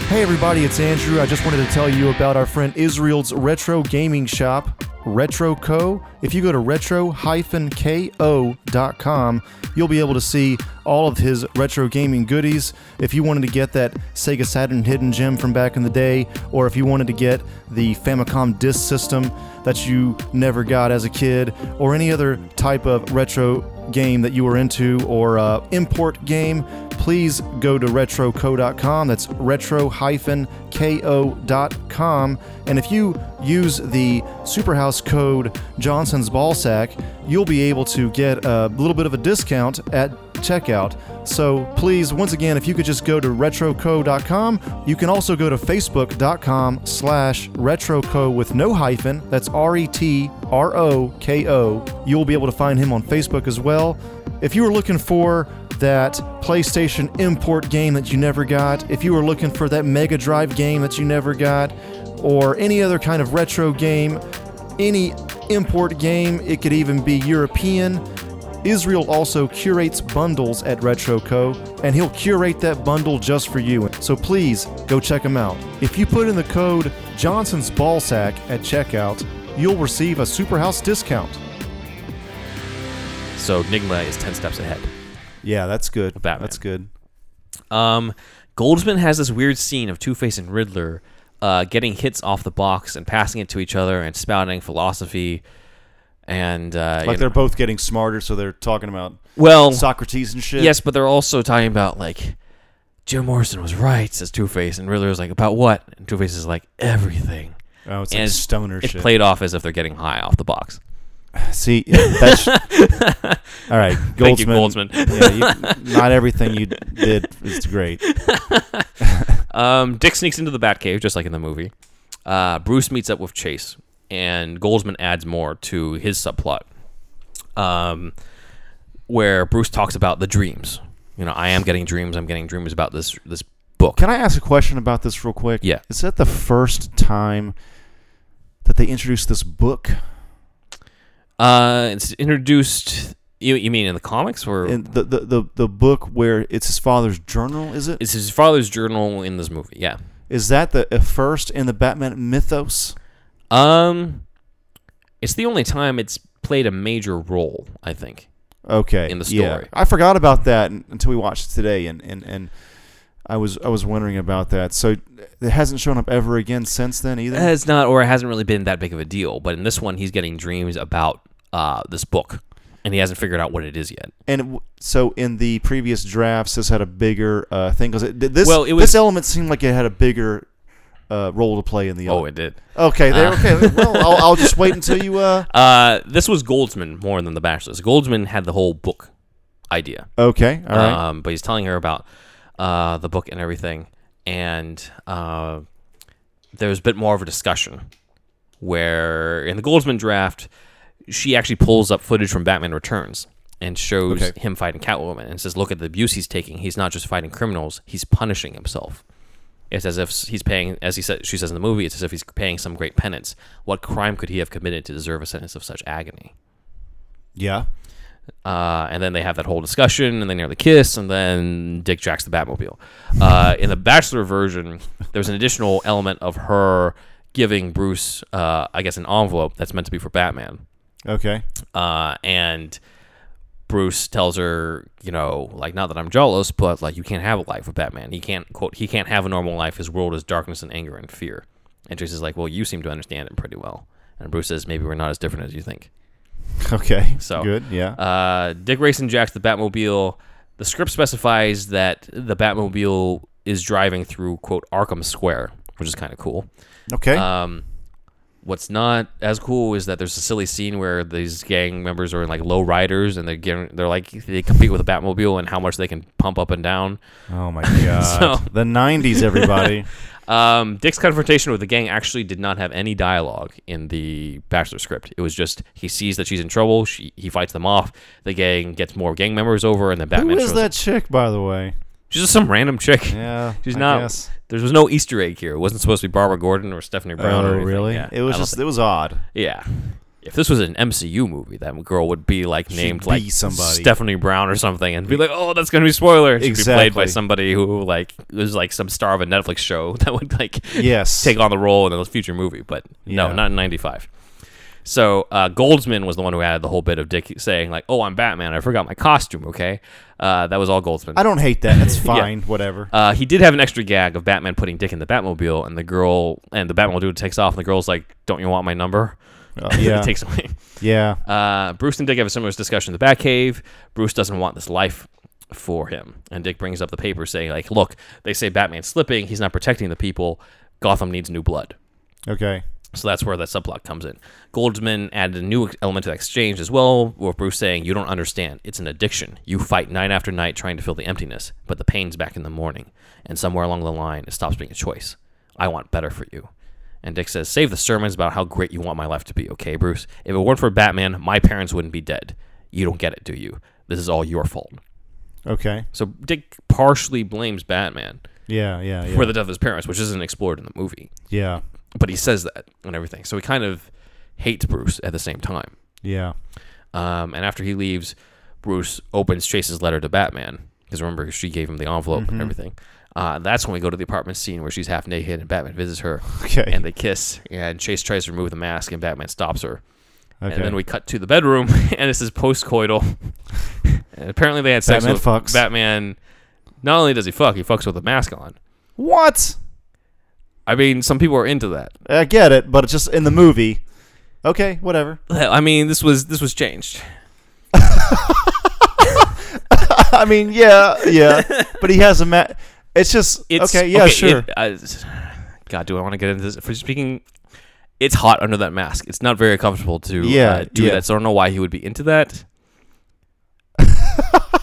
Hey everybody, it's Andrew. I just wanted to tell you about our friend Israel's retro gaming shop, Retro Co. If you go to retro-ko.com, you'll be able to see all of his retro gaming goodies. If you wanted to get that Sega Saturn hidden gem from back in the day, or if you wanted to get the Famicom disk system that you never got as a kid, or any other type of retro game that you were into or uh, import game, please go to retroco.com. That's retro-ko.com. And if you use the Superhouse code Johnson's Ballsack, you'll be able to get a little bit of a discount at checkout. So please, once again, if you could just go to retroco.com, you can also go to facebook.com slash retroko with no hyphen. That's R-E-T-R-O-K-O. You'll be able to find him on Facebook as well. If you were looking for that PlayStation import game that you never got, if you were looking for that Mega Drive game that you never got, or any other kind of retro game, any import game, it could even be European. Israel also curates bundles at RetroCo, and he'll curate that bundle just for you. So please go check him out. If you put in the code Johnson's Ballsack at checkout, you'll receive a Superhouse discount. So Nygma is 10 steps ahead. yeah, that's good. Batman. That's good. Um, Goldsman has this weird scene of Two Face and Riddler uh, getting hits off the box and passing it to each other and spouting philosophy. And uh, you Like know- they're both getting smarter, so they're talking about well, Socrates and shit. yes, but they're also talking about like Jim Morrison was right, says Two Face, and Riddler is like about what? And Two Face is like everything. Oh, it's and like it's- stoner It's shit. played off as if they're getting high off the box. See, that's <laughs> all right. Goldsman. Thank you, Goldsman. yeah, you, not everything you did is great. <laughs> Um, Dick sneaks into the Batcave, just like in the movie. Uh, Bruce meets up with Chase, and Goldsman adds more to his subplot, um, where Bruce talks about the dreams. You know, I am getting dreams. I'm getting dreams about this this book. Can I ask a question about this real quick? Yeah. Is that the first time that they introduced this book Uh, it's introduced. You, you mean in the comics, or in the, the, the, the book where it's his father's journal? Is it? it's his father's journal in this movie? Yeah. Is that the first in the Batman mythos? Um, it's the only time it's played a major role. I think. Okay. In the yeah. story. I forgot about that until we watched it today, and, and, and I was I was wondering about that. So it hasn't shown up ever again since then either. It's not, or it hasn't really been that big of a deal. But in this one, he's getting dreams about uh, this book, and he hasn't figured out what it is yet. And w- so in the previous drafts, this had a bigger uh, thing because this Well, it was, this element seemed like it had a bigger uh, role to play in the. Oh, it did. okay. There. Uh. okay. Well, <laughs> I'll, I'll just wait until you. Uh, Uh, this was Goldsman more than the Batchelors. Goldsman had the whole book idea. okay. All right. Um, but he's telling her about uh, the book and everything, and uh, there's a bit more of a discussion where in the Goldsman draft, she actually pulls up footage from Batman Returns and shows Okay. him fighting Catwoman and says, "Look at the abuse he's taking. He's not just fighting criminals; he's punishing himself." It's as if he's paying, as he said, she says in the movie, it's as if he's paying some great penance. What crime could he have committed to deserve a sentence of such agony? yeah. Uh, and then they have that whole discussion, and they nearly kiss, and then Dick jacks the Batmobile. Uh, in the Batchelor version, there's an additional element of her giving Bruce, uh, I guess, an envelope that's meant to be for Batman, Okay. uh, and Bruce tells her, you know, like not that I'm jealous, but like you can't have a life with Batman. He can't quote he can't have a normal life. His world is darkness and anger and fear. And Chase is like, well, you seem to understand it pretty well. And Bruce says, maybe we're not as different as you think. Okay. So good. Yeah. Uh, Dick Grayson jacks the Batmobile. The script specifies that the Batmobile is driving through quote Arkham Square, which is kind of cool. okay. Um, what's not as cool is that there's a silly scene where these gang members are in like low riders and they're getting, they're like they compete with the Batmobile and how much they can pump up and down. oh my god. <laughs> so- the '90s, everybody. <laughs> Um, Dick's confrontation with the gang actually did not have any dialogue in the Batchelor script. It was just he sees that she's in trouble, she, he fights them off. The gang gets more gang members over, and then Batman Who is that up. chick, by the way? She's just some random chick. Yeah. <laughs> She's I not. guess. There was no Easter egg here. It wasn't supposed to be Barbara Gordon or Stephanie Brown. oh, or anything. really? Yeah, It was just. It was odd. Yeah. If this was an MCU movie, that girl would be like She'd named be like somebody. Stephanie Brown or something, and be like, "Oh, that's gonna be spoiler." She'd be played by somebody who like was like some star of a Netflix show <laughs> that would like Yes. take on the role in a future movie. But no, Yeah. not in '95. So uh, Goldsman was the one who added the whole bit of Dick saying like, "Oh, I'm Batman. I forgot my costume." Okay, uh, that was all Goldsman. I don't hate that. It's <laughs> fine. Whatever. Uh, he did have an extra gag of Batman putting Dick in the Batmobile, and the girl and the Batmobile takes off, and the girl's like, "Don't you want my number?" <laughs> Uh, yeah. takes away. yeah. Uh, Bruce and Dick have a similar discussion in the Batcave. Bruce doesn't want this life for him, and Dick brings up the paper saying, "Like, look, they say Batman's slipping. He's not protecting the people. Gotham needs new blood." Okay. So that's where that subplot comes in. Goldsman added a new element to the exchange as well, with Bruce saying, You don't understand. It's an addiction. You fight night after night trying to fill the emptiness, but the pain's back in the morning. And somewhere along the line, it stops being a choice. I want better for you. And Dick says, Save the sermons about how great you want my life to be, okay, Bruce? If it weren't for Batman, my parents wouldn't be dead. You don't get it, do you? This is all your fault. Okay. So Dick partially blames Batman Yeah. Yeah. Yeah. for the death of his parents, which isn't explored in the movie. yeah. But he says that and everything. So he kind of hates Bruce at the same time. Yeah. Um, and after he leaves, Bruce opens Chase's letter to Batman because remember she gave him the envelope and everything. Uh, that's when we go to the apartment scene where she's half naked and Batman visits her <laughs> Okay. and they kiss. And Chase tries to remove the mask and Batman stops her. okay. And then we cut to the bedroom <laughs> and this is postcoital. <laughs> and apparently they had sex Batman with fucks. Batman. Not only does he fuck, he fucks with a mask on. what? I mean, some people are into that. I get it, but it's just in the movie. Okay. Whatever. <laughs> I mean, this was this was changed. <laughs> I mean, yeah. Yeah. but he has a ma- It's just It's okay. Yeah. sure. it- uh, God, do I want to get into this? For speaking, it's hot under that mask. It's not very comfortable to Yeah, uh, do yeah. that. So I don't know why he would be into that. <laughs>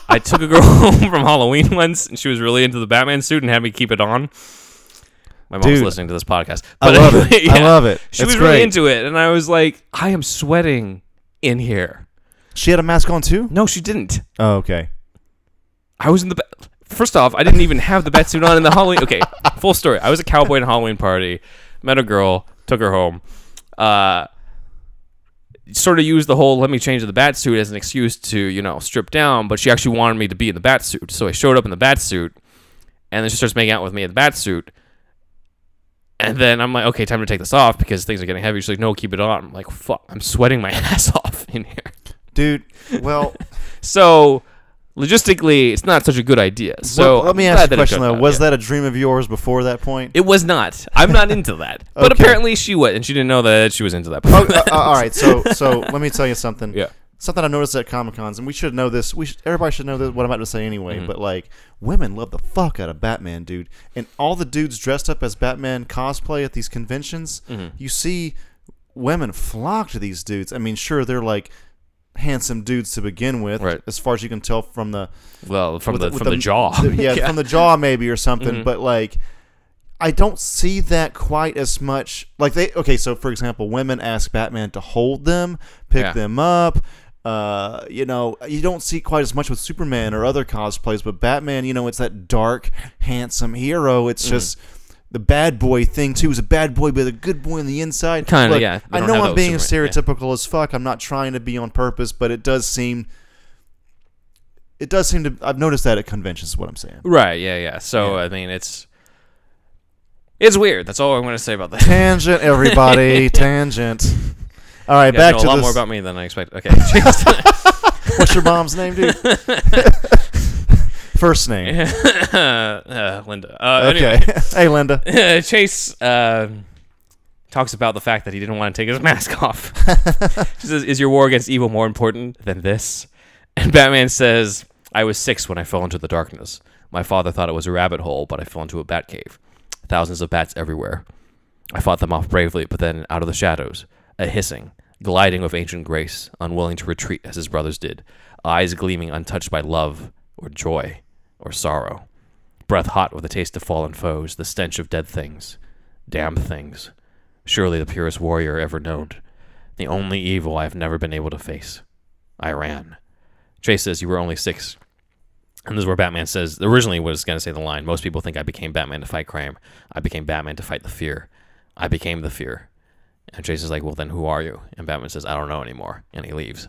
I took a girl home from Halloween once, and she was really into the Batman suit and had me keep it on. My mom's Dude. listening to this podcast. I love anyway, it. <laughs> I love it. She it's was great. really into it, and I was like, I am sweating in here. She had a mask on too. No, she didn't. Oh, okay. I was in the. Ba- First off, I didn't even have the batsuit on in the Halloween. Okay, <laughs> full story. I was a cowboy in a Halloween party, met a girl, took her home. Uh, sort of used the whole "let me change the batsuit" as an excuse to you know strip down, but she actually wanted me to be in the batsuit. So I showed up in the batsuit, and then she starts making out with me in the batsuit. And then I'm like, okay, time to take this off because things are getting heavy. She's like, no, keep it on. I'm like, fuck, I'm sweating my <laughs> ass off in here. Dude, well, <laughs> So logistically, it's not such a good idea. So well, let me ask you a question though. Was yeah. that a dream of yours before that point? It was not. I'm not into that. <laughs> But apparently she was, and she didn't know that she was into that. Oh, uh, uh, all right. So, so let me tell you something. Yeah. Something I noticed at Comic Cons, and we should know this. We should, everybody should know this, what I'm about to say anyway. Mm-hmm. But like, women love the fuck out of Batman, dude. And all the dudes dressed up as Batman cosplay at these conventions, Mm-hmm. you see women flock to these dudes. I mean, sure, they're like handsome dudes to begin with, Right. as far as you can tell from the well, from with the, with from the, jaw. the- <laughs> yeah, from the jaw maybe or something. Mhm. But like, I don't see that quite as much. Like they okay, so for example, women ask Batman to hold them, pick Yeah. them up. Uh, you know, you don't see quite as much with Superman or other cosplays, but Batman, you know, it's that dark, handsome hero. It's Mm. just the bad boy thing too. He's a bad boy, but a good boy on the inside. Kinda, yeah. I know I'm being Superman, yeah. stereotypical as fuck. I'm not trying to be on purpose, but it does seem. It does seem to. I've noticed that at conventions. Is what I'm saying. right. Yeah. Yeah. So Yeah. I mean, it's it's weird. That's all I'm going to say about that. Tangent, everybody. <laughs> tangent. All right, back know to a lot this. more about me than I expected. Okay. <laughs> What's your mom's name, dude? <laughs> First name. <laughs> uh, Linda. Uh, Okay. anyway. hey, Linda. Chase uh, talks about the fact that he didn't want to take his mask off. she says, "Is your war against evil more important than this?" And Batman says, "I was six when I fell into the darkness. My father thought it was a rabbit hole, but I fell into a bat cave. Thousands of bats everywhere. I fought them off bravely, but then out of the shadows, a hissing, gliding with ancient grace, unwilling to retreat as his brothers did, eyes gleaming untouched by love or joy or sorrow." breath hot with the taste of fallen foes, the stench of dead things, damned things. Surely the purest warrior ever known, the only evil I have never been able to face. I ran. Chase says, You were only six. And this is where Batman says, originally was going to say the line, Most people think I became Batman to fight crime. I became Batman to fight the fear. I became the fear. And Chase is like, Well, then who are you? And Batman says, I don't know anymore. And he leaves.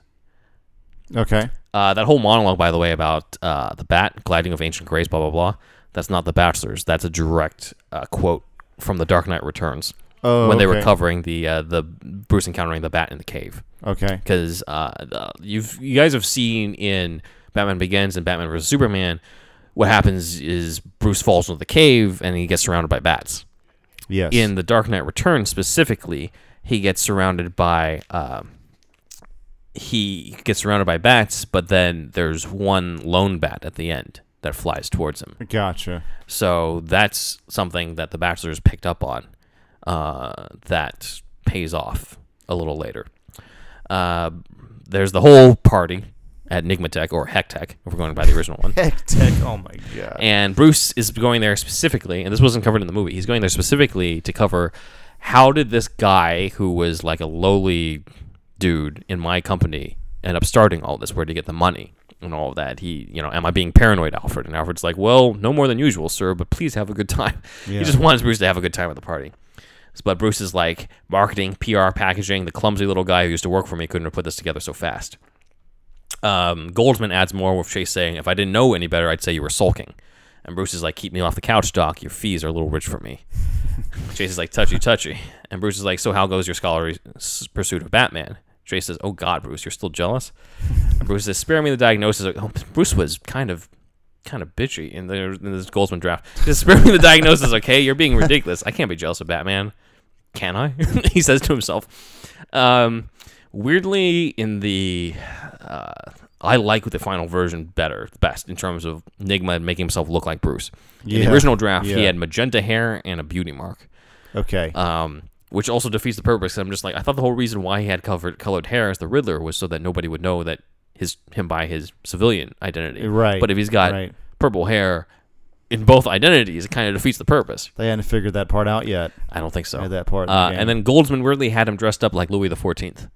Okay. Uh, that whole monologue, by the way, about uh, the bat gliding of ancient grace, blah blah blah. That's not the Batchelors. That's a direct uh, quote from The Dark Knight Returns Oh, when they were covering the uh, the Bruce encountering the bat in the cave. Okay. Because uh, you've you guys have seen in Batman Begins and Batman vs Superman, what happens is Bruce falls into the cave and he gets surrounded by bats. Yes. In The Dark Knight Returns specifically, he gets surrounded by. um he gets surrounded by bats, but then there's one lone bat at the end that flies towards him. Gotcha. So that's something that the Batchelors picked up on uh, that pays off a little later. Uh, there's the whole party at Nygmatech or Hectech, if we're going by the original one. Heck, tech. Oh my god. And Bruce is going there specifically, and this wasn't covered in the movie. He's going there specifically to cover how did this guy who was like a lowly dude in my company end up starting all this? Where did he get the money and all of that? He, you know, am I being paranoid, Alfred? And Alfred's like, well, no more than usual, sir, but please have a good time. <laughs> Yeah. He just wants Bruce to have a good time at the party. But Bruce is like marketing, PR, packaging. The clumsy little guy who used to work for me couldn't have put this together so fast. Um, Goldsman adds more with Chase saying, "If I didn't know any better, I'd say you were sulking." And Bruce is like, "Keep me off the couch, Doc. Your fees are a little rich for me." <laughs> Chase is like, "Touchy, touchy." And Bruce is like, "So how goes your scholarly pursuit of Batman?" Chase says, "Oh God, Bruce, you're still jealous." And Bruce says, "Spare me the diagnosis." Oh, Bruce was kind of, kind of bitchy in, the, in this Goldsman draft. Just spare me the diagnosis, okay? You're being ridiculous. I can't be jealous of Batman, can I? <laughs> he says to himself. Um, weirdly, in the uh, I like the final version better, best in terms of Nygma making himself look like Bruce. In Yeah, the original draft, he had magenta hair and a beauty mark, Okay. um, which also defeats the purpose. I'm just like, I thought the whole reason why he had covered colored hair as the Riddler was so that nobody would know that his him by his civilian identity. Right, But if he's got right. purple hair in both identities, it kind of defeats the purpose. They hadn't figured that part out yet. I don't think so. At that part. in the Uh, and then Goldsman weirdly had him dressed up like Louis the Fourteenth.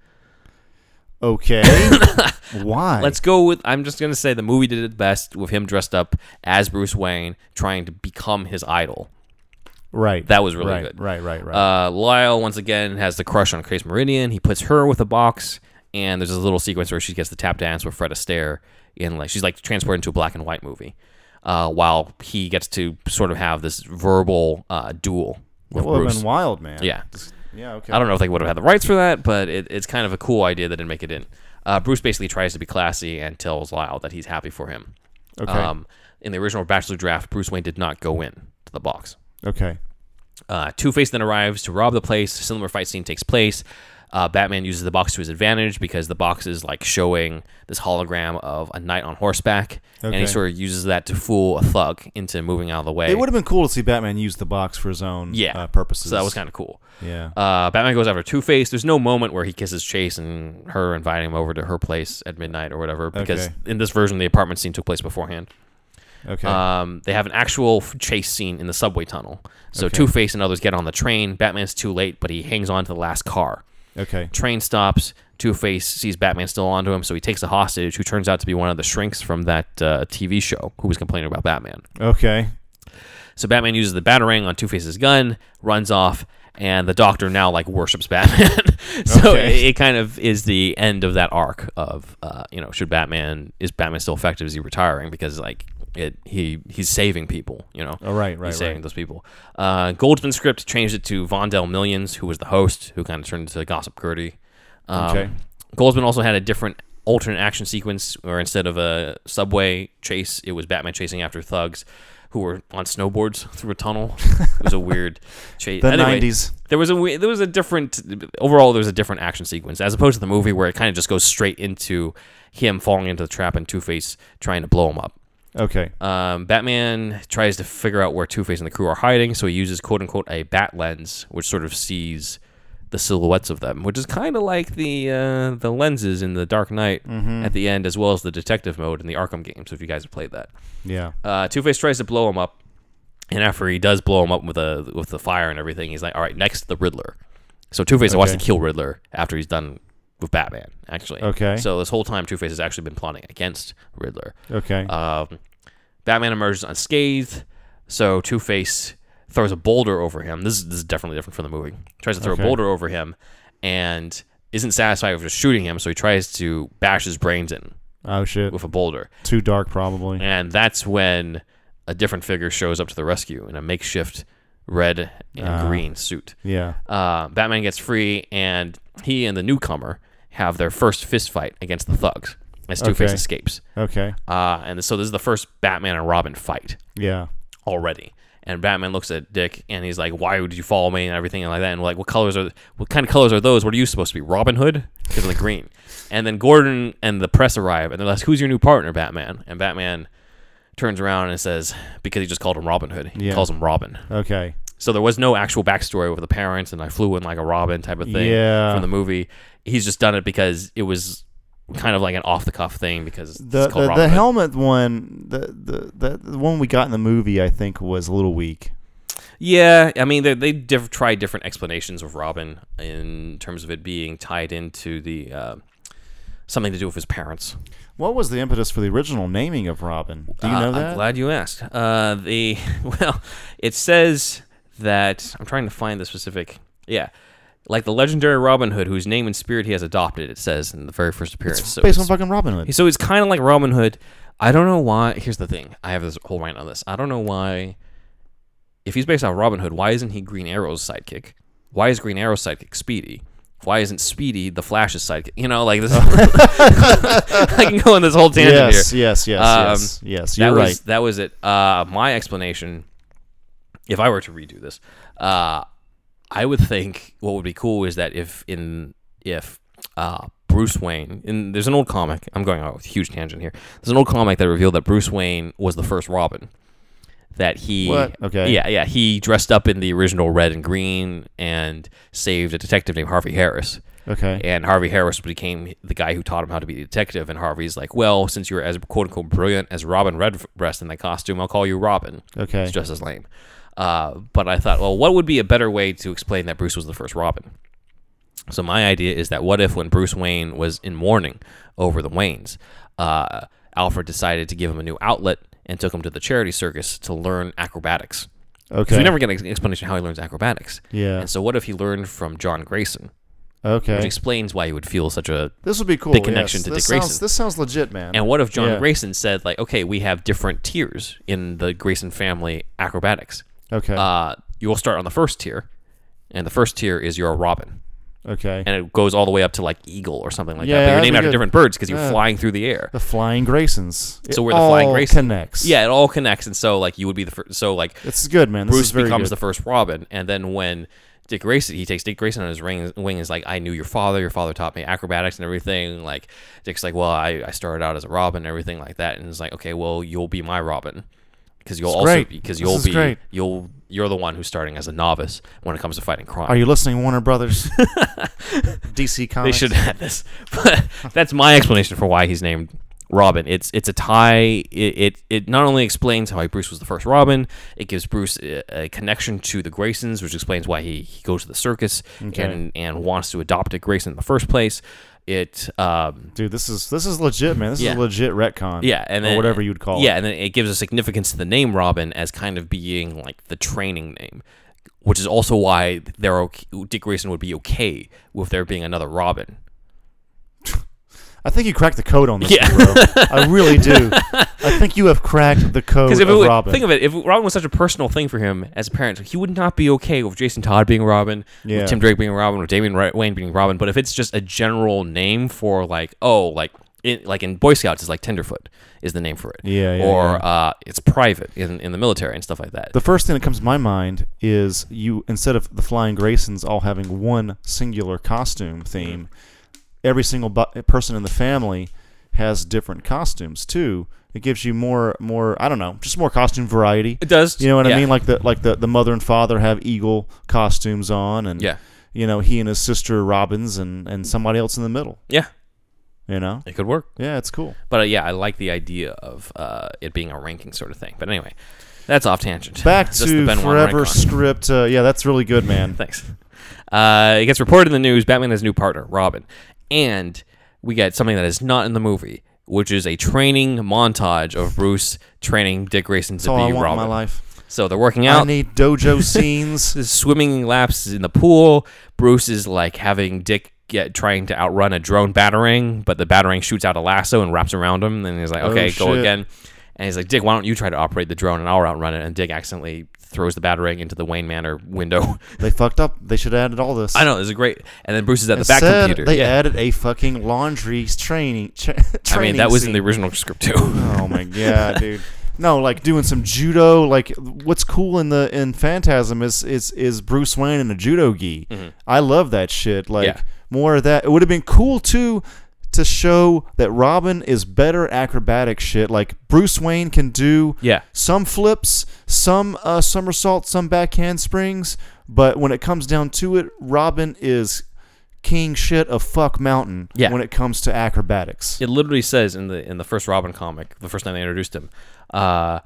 Okay. <coughs> Why? Let's go with. I'm just gonna say the movie did it best with him dressed up as Bruce Wayne, trying to become his idol. Right. That was really right, good. Right. Right. Right. Uh, Lyle once again has the crush on Chase Meridian. He puts her with a box, and there's a little sequence where she gets the tap dance with Fred Astaire, in like she's like transported into a black and white movie, uh, while he gets to sort of have this verbal uh, duel with would have Bruce. been wild, man. Yeah. Yeah. Okay. I don't know if they would have had the rights for that, but it, it's kind of a cool idea that didn't make it in. Uh, Bruce basically tries to be classy and tells Lyle that he's happy for him. Okay. Um, in the original Batchelor draft, Bruce Wayne did not go in to the box. okay. Uh, Two Face then arrives to rob the place. A similar fight scene takes place. Uh, Batman uses the box to his advantage because the box is like showing this hologram of a knight on horseback, and he sort of uses that to fool a thug into moving out of the way. It would have been cool to see Batman use the box for his own yeah, uh, purposes. So that was kind of cool. Yeah. Uh, Batman goes after Two Face. There's no moment where he kisses Chase and her inviting him over to her place at midnight or whatever, because Okay. in this version, the apartment scene took place beforehand. okay. Um, they have an actual chase scene in the subway tunnel. So Okay. Two Face and others get on the train. Batman's too late, but he hangs on to the last car. Okay. Train stops. Two Face sees Batman still onto him, so he takes a hostage who turns out to be one of the shrinks from that uh, TV show who was complaining about Batman. Okay. So Batman uses the batarang on Two Face's gun, runs off, and the Doctor now like worships Batman. <laughs> so Okay. it, it kind of is the end of that arc of uh, you know should Batman is Batman still effective? Is he retiring because like it he he's saving people? You know. Oh, right. Right. He's saving Right. those people. Uh, Goldsman's script changed it to Vondell Millions, who was the host, who kind of turned into Gossip Gertie. Um, Okay. Goldsman also had a different alternate action sequence where instead of a subway chase, it was Batman chasing after thugs who were on snowboards <laughs> through a tunnel. it was a weird <laughs> chase. The Anyway, 90s. there was a there was a different overall there was a different action sequence as opposed to the movie where it kind of just goes straight into him falling into the trap and Two Face trying to blow him up. Okay. Um, Batman tries to figure out where Two Face and the crew are hiding, so he uses "quote unquote" a bat lens, which sort of sees the silhouettes of them, which is kind of like the uh, the lenses in the Dark Knight Mm-hmm. at the end, as well as the detective mode in the Arkham games. If you guys have played that, Yeah. uh, Two Face tries to blow him up, and after he does blow him up with a with the fire and everything, he's like, "All right, next the Riddler." So Two Face wants to kill Riddler after he's done with Batman. Actually, Okay. So this whole time, Two Face has actually been plotting against Riddler. Okay. Um, Batman emerges unscathed, so Two Face throws a boulder over him. This is, this is definitely different from the movie. Tries to throw Okay. a boulder over him, and isn't satisfied with just shooting him, so he tries to bash his brains in oh shit. with a boulder. Too dark, probably. And that's when a different figure shows up to the rescue in a makeshift red and Ah. green suit. Yeah. Uh, Batman gets free, and he and the newcomer have their first fist fight against the thugs as Two Face Okay. escapes. Okay. Uh, and so this is the first Batman and Robin fight Yeah. already. And Batman looks at Dick and he's like, "Why would you follow me?" and everything like that. And like, what colors are? What kind of colors are those? What are you supposed to be? Robin Hood? Because of the green. And then Gordon and the press arrive and they're like, "Who's your new partner, Batman?" And Batman turns around and says, because he just called him Robin Hood, he Yeah. calls him Robin. Okay. So there was no actual backstory with the parents and I flew in like a Robin type of thing Yeah. from the movie. He's just done it because it was kind of like an off the cuff thing because The it's called the, Robin the helmet one, the, the the the one we got in the movie, I think was a little weak. Yeah, I mean they they diff- tried different explanations of Robin in terms of it being tied into the uh, something to do with his parents. What was the impetus for the original naming of Robin? Do you Uh, know that? I'm glad you asked. Uh, the <laughs> well, it says that I'm trying to find the specific. Yeah, like the legendary Robin Hood, whose name and spirit he has adopted. It says in the very first appearance. it's So based on fucking Robin Hood. so it's kind of like Robin Hood. I don't know why. Here's the thing. I have this whole rant on this. I don't know why. If he's based on Robin Hood, why isn't he Green Arrow's sidekick? Why is Green Arrow's sidekick Speedy? Why isn't Speedy the Flash's sidekick? You know, like this. <laughs> I can go on this whole tangent yes, here. yes, yes, Um, yes, yes. that You're was right. that was it. Uh, my explanation, if I were to redo this, uh, I would think what would be cool is that if in if uh, Bruce Wayne, and there's an old comic. I'm going on a huge tangent here. There's an old comic that revealed that Bruce Wayne was the first Robin. That he, What? Okay. yeah, yeah, he dressed up in the original red and green and saved a detective named Harvey Harris. Okay. And Harvey Harris became the guy who taught him how to be a detective. And Harvey's like, well, since you're as quote unquote brilliant as Robin Redbreast in that costume, I'll call you Robin. Okay. It's just as lame. Uh, but I thought, well, what would be a better way to explain that Bruce was the first Robin? So my idea is that what if when Bruce Wayne was in mourning over the Waynes, uh, Alfred decided to give him a new outlet and took him to the charity circus to learn acrobatics. Okay. we never get an explanation how he learns acrobatics. yeah. And so what if he learned from John Grayson, Okay. which explains why he would feel such a This would be cool. big connection yes. to this Dick sounds, Grayson. This sounds legit, man. And what if John Yeah. Grayson said, like, okay, we have different tiers in the Grayson family acrobatics. okay. Uh, you will start on the first tier, and the first tier is your Robin, okay. and it goes all the way up to like Eagle or something like Yeah, that. But you're named after good. different birds because you're Yeah. flying through the air. the Flying Graysons. So we're the Flying all Grayson. connects. Yeah, it all connects, and so like you would be the first. So like It's good, man. This Bruce becomes good. the first Robin, and then when Dick Grayson, he takes Dick Grayson on his ring, wing, is like, I knew your father. Your father taught me acrobatics and everything. Like Dick's like, well, I, I started out as a Robin and everything like that, and it's like, okay, well, you'll be my Robin because you'll also great. because you'll be great. you'll you're the one who's starting as a novice when it comes to fighting crime. Are you listening, Warner Brothers? <laughs> DC Comics. they should have this. <laughs> But that's my explanation for why he's named Robin. It's it's a tie. It, it it not only explains how Bruce was the first Robin, it gives Bruce a, a connection to the Graysons, which explains why he, he goes to the circus Okay. and and wants to adopt a Grayson in the first place. It um Dude, this is this is legit, man. This Yeah. is a legit retcon. yeah, and then or whatever you'd call yeah, it. Yeah, and then it gives a significance to the name Robin as kind of being like the training name, which is also why they're okay, Dick Grayson would be okay with there being another Robin. I think you cracked the code on this, Yeah. bro. I really do. <laughs> I think you have cracked the code of if it would, Robin. think of it, if Robin was such a personal thing for him as a parent, he would not be okay with Jason Todd being Robin, Yeah. with Tim Drake being Robin, with Damian Wayne being Robin. But if it's just a general name for like, oh, like in, like in Boy Scouts, is like tenderfoot is the name for it. Yeah, yeah, or yeah. Uh, it's private in in the military and stuff like that. The first thing that comes to my mind is you instead of the Flying Graysons all having one singular costume theme, every single bu- person in the family has different costumes too. It gives you more more I don't know, just more costume variety. it does. You know what yeah. I mean? Like the like the, the mother and father have eagle costumes on and Yeah. you know, he and his sister Robins and and somebody else in the middle, Yeah, you know? it could work. Yeah, it's cool. But uh, yeah, I like the idea of uh, it being a ranking sort of thing. But anyway, that's off tangent. Back to Ben Forever script. Uh, yeah, that's really good, man. <laughs> Thanks. Uh, it gets reported in the news Batman has a new partner, Robin. And we get something that is not in the movie, which is a training montage of Bruce training Dick Grayson That's to all I be want Robin. in my life. So they're working I out. need dojo <laughs> scenes. Swimming laps in the pool. Bruce is like having Dick get trying to outrun a drone batarang, but the batarang shoots out a lasso and wraps around him. And he's like, Oh, okay, go shit. again. And he's like, Dick, why don't you try to operate the drone and I'll outrun it? And Dick accidentally throws the batarang into the Wayne Manor window. <laughs> They fucked up. They should have added all this. I know, this is great. And then Bruce is at the bat computer. They yeah. added a fucking laundry training. Tra- I mean, training that was in the original script too. Oh my god, <laughs> dude. No, like doing some judo. Like what's cool in the in Phantasm is is is Bruce Wayne in a judo gi. I love that shit. Like Mm-hmm. Yeah. more of that. It would have been cool too to show that Robin is better at acrobatic shit. Like Bruce Wayne can do Yeah. some flips, some uh, somersaults, some back handsprings, but when it comes down to it, Robin is king shit of fuck mountain Yeah. when it comes to acrobatics. It literally says in the in the first Robin comic, the first time they introduced him, uh,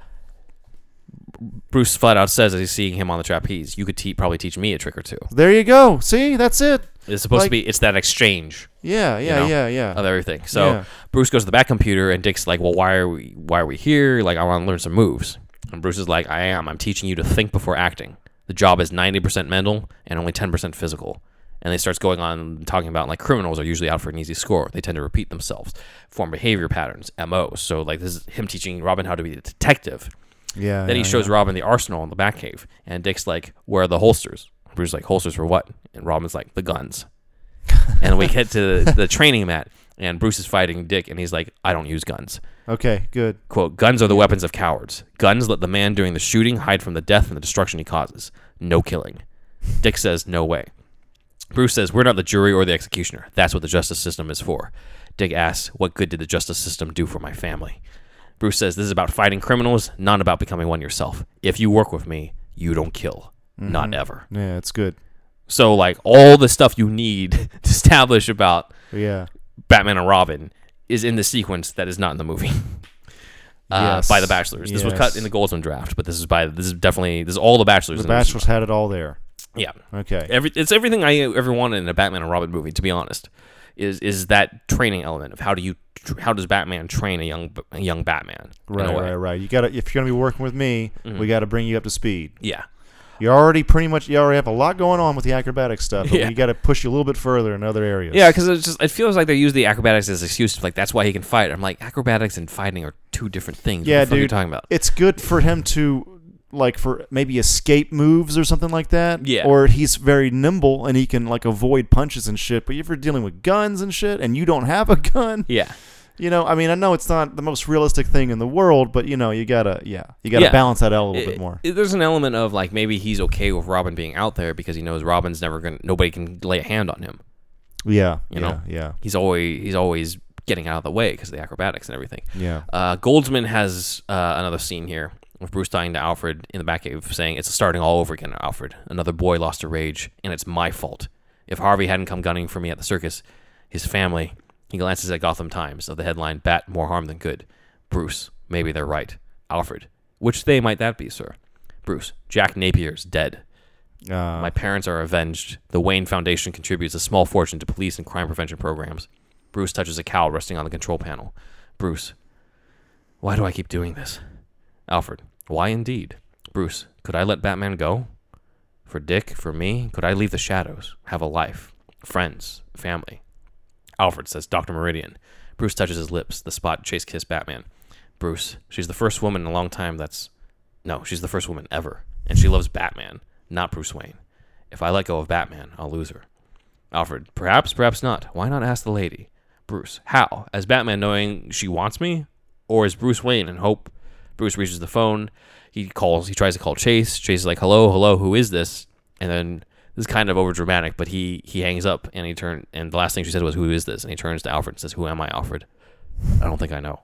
Bruce flat out says as he's seeing him on the trapeze, "You could te- probably teach me a trick or two. There you go. See, that's it. It's supposed Like- to be it's that exchange Yeah, yeah, know, yeah, yeah. of everything. So Yeah. Bruce goes to the bat computer and Dick's like, "Well, why are we why are we here? Like, I want to learn some moves." And Bruce is like, "I am. I'm teaching you to think before acting. The job is 90% mental and only 10% physical." And they starts going on talking about like criminals are usually out for an easy score. They tend to repeat themselves, form behavior patterns, MOs. So like this is him teaching Robin how to be a detective. Yeah. Then he yeah, shows yeah. Robin the arsenal in the Batcave, and Dick's like, "Where are the holsters?" Bruce is like, "Holsters for what?" And Robin's like, "The guns." <laughs> and we get to the, the training mat, and Bruce is fighting Dick, and he's like, "I don't use guns." Okay, good. "Quote: Guns are the weapons of cowards. Guns let the man doing the shooting hide from the death and the destruction he causes. No killing." Dick says, "No way." Bruce says, We're not the jury or the executioner. That's what the justice system is for. Dick asks, What good did the justice system do for my family? Bruce says, This is about fighting criminals, not about becoming one yourself. If you work with me, you don't kill. Not ever. Yeah, it's good. So, like, all the stuff you need <laughs> to establish about Yeah. Batman and Robin is in the sequence that is not in the movie. <laughs> Uh, Yes. by the Batchelors. This was cut in the Goldsman draft, but this is by this is definitely this is all the Batchelors. The. Batchelors had it all there. yeah, Okay. Every it's everything I ever wanted in a Batman and Robin movie. To be honest, is is that training element of how do you how does Batman train a young a young Batman? Right, right, right. You got to if you're going to be working with me, Mm-hmm. we got to bring you up to speed. Yeah, You already pretty much you already have a lot going on with the acrobatic stuff, but <laughs> Yeah. we got to push you a little bit further in other areas. yeah, because it's just it feels like they use the acrobatics as an excuse. Like that's why he can fight. I'm like acrobatics and fighting are two different things. Yeah, what you dude. talking about? It's good for him to like for maybe escape moves or something like that. Yeah. Or he's very nimble and he can like avoid punches and shit. But if you're dealing with guns and shit and you don't have a <laughs> gun, Yeah, you know, I mean, I know it's not the most realistic thing in the world, but you know, you gotta, yeah, you gotta Yeah. balance that out a little bit more. it- there's an element of like maybe he's okay with Robin being out there because he knows Robin's never gonna nobody can lay a hand on him. yeah, you yeah, know? yeah, He's always he's always getting out of the way because of the acrobatics and everything. yeah. Uh, Goldsman has uh, another scene here with Bruce dying to Alfred in the Batcave, saying it's starting all over again. Alfred, another boy lost to rage, and it's my fault. If Harvey hadn't come gunning for me at the circus, his family. He glances at Gotham Times of the headline "Bat more harm than good." Bruce, maybe they're right. Alfred, which they might that be, sir? Bruce, Jack Napier's dead. Uh, My parents are avenged. The Wayne Foundation contributes a small fortune to police and crime prevention programs. Bruce touches a cow resting on the control panel. Bruce, why do I keep doing this? Alfred, why indeed? Bruce, could I let Batman go? For Dick, for me, could I leave the shadows, have a life, friends, family? Alfred says, Dr. Meridian. Bruce touches his lips, the spot Chase kissed Batman. Bruce, she's the first woman in a long time that's. No, she's the first woman ever. And she loves Batman, not Bruce Wayne. If I let go of Batman, I'll lose her. Alfred, perhaps, perhaps not. Why not ask the lady? Bruce. How? As Batman knowing she wants me, or as Bruce Wayne and hope Bruce reaches the phone. He calls. He tries to call Chase. Chase is like, "Hello, hello, who is this?" And then this is kind of over dramatic, but he he hangs up and he turn and the last thing she said was, "Who is this?" And he turns to Alfred and says, "Who am I, Alfred? I don't think I know."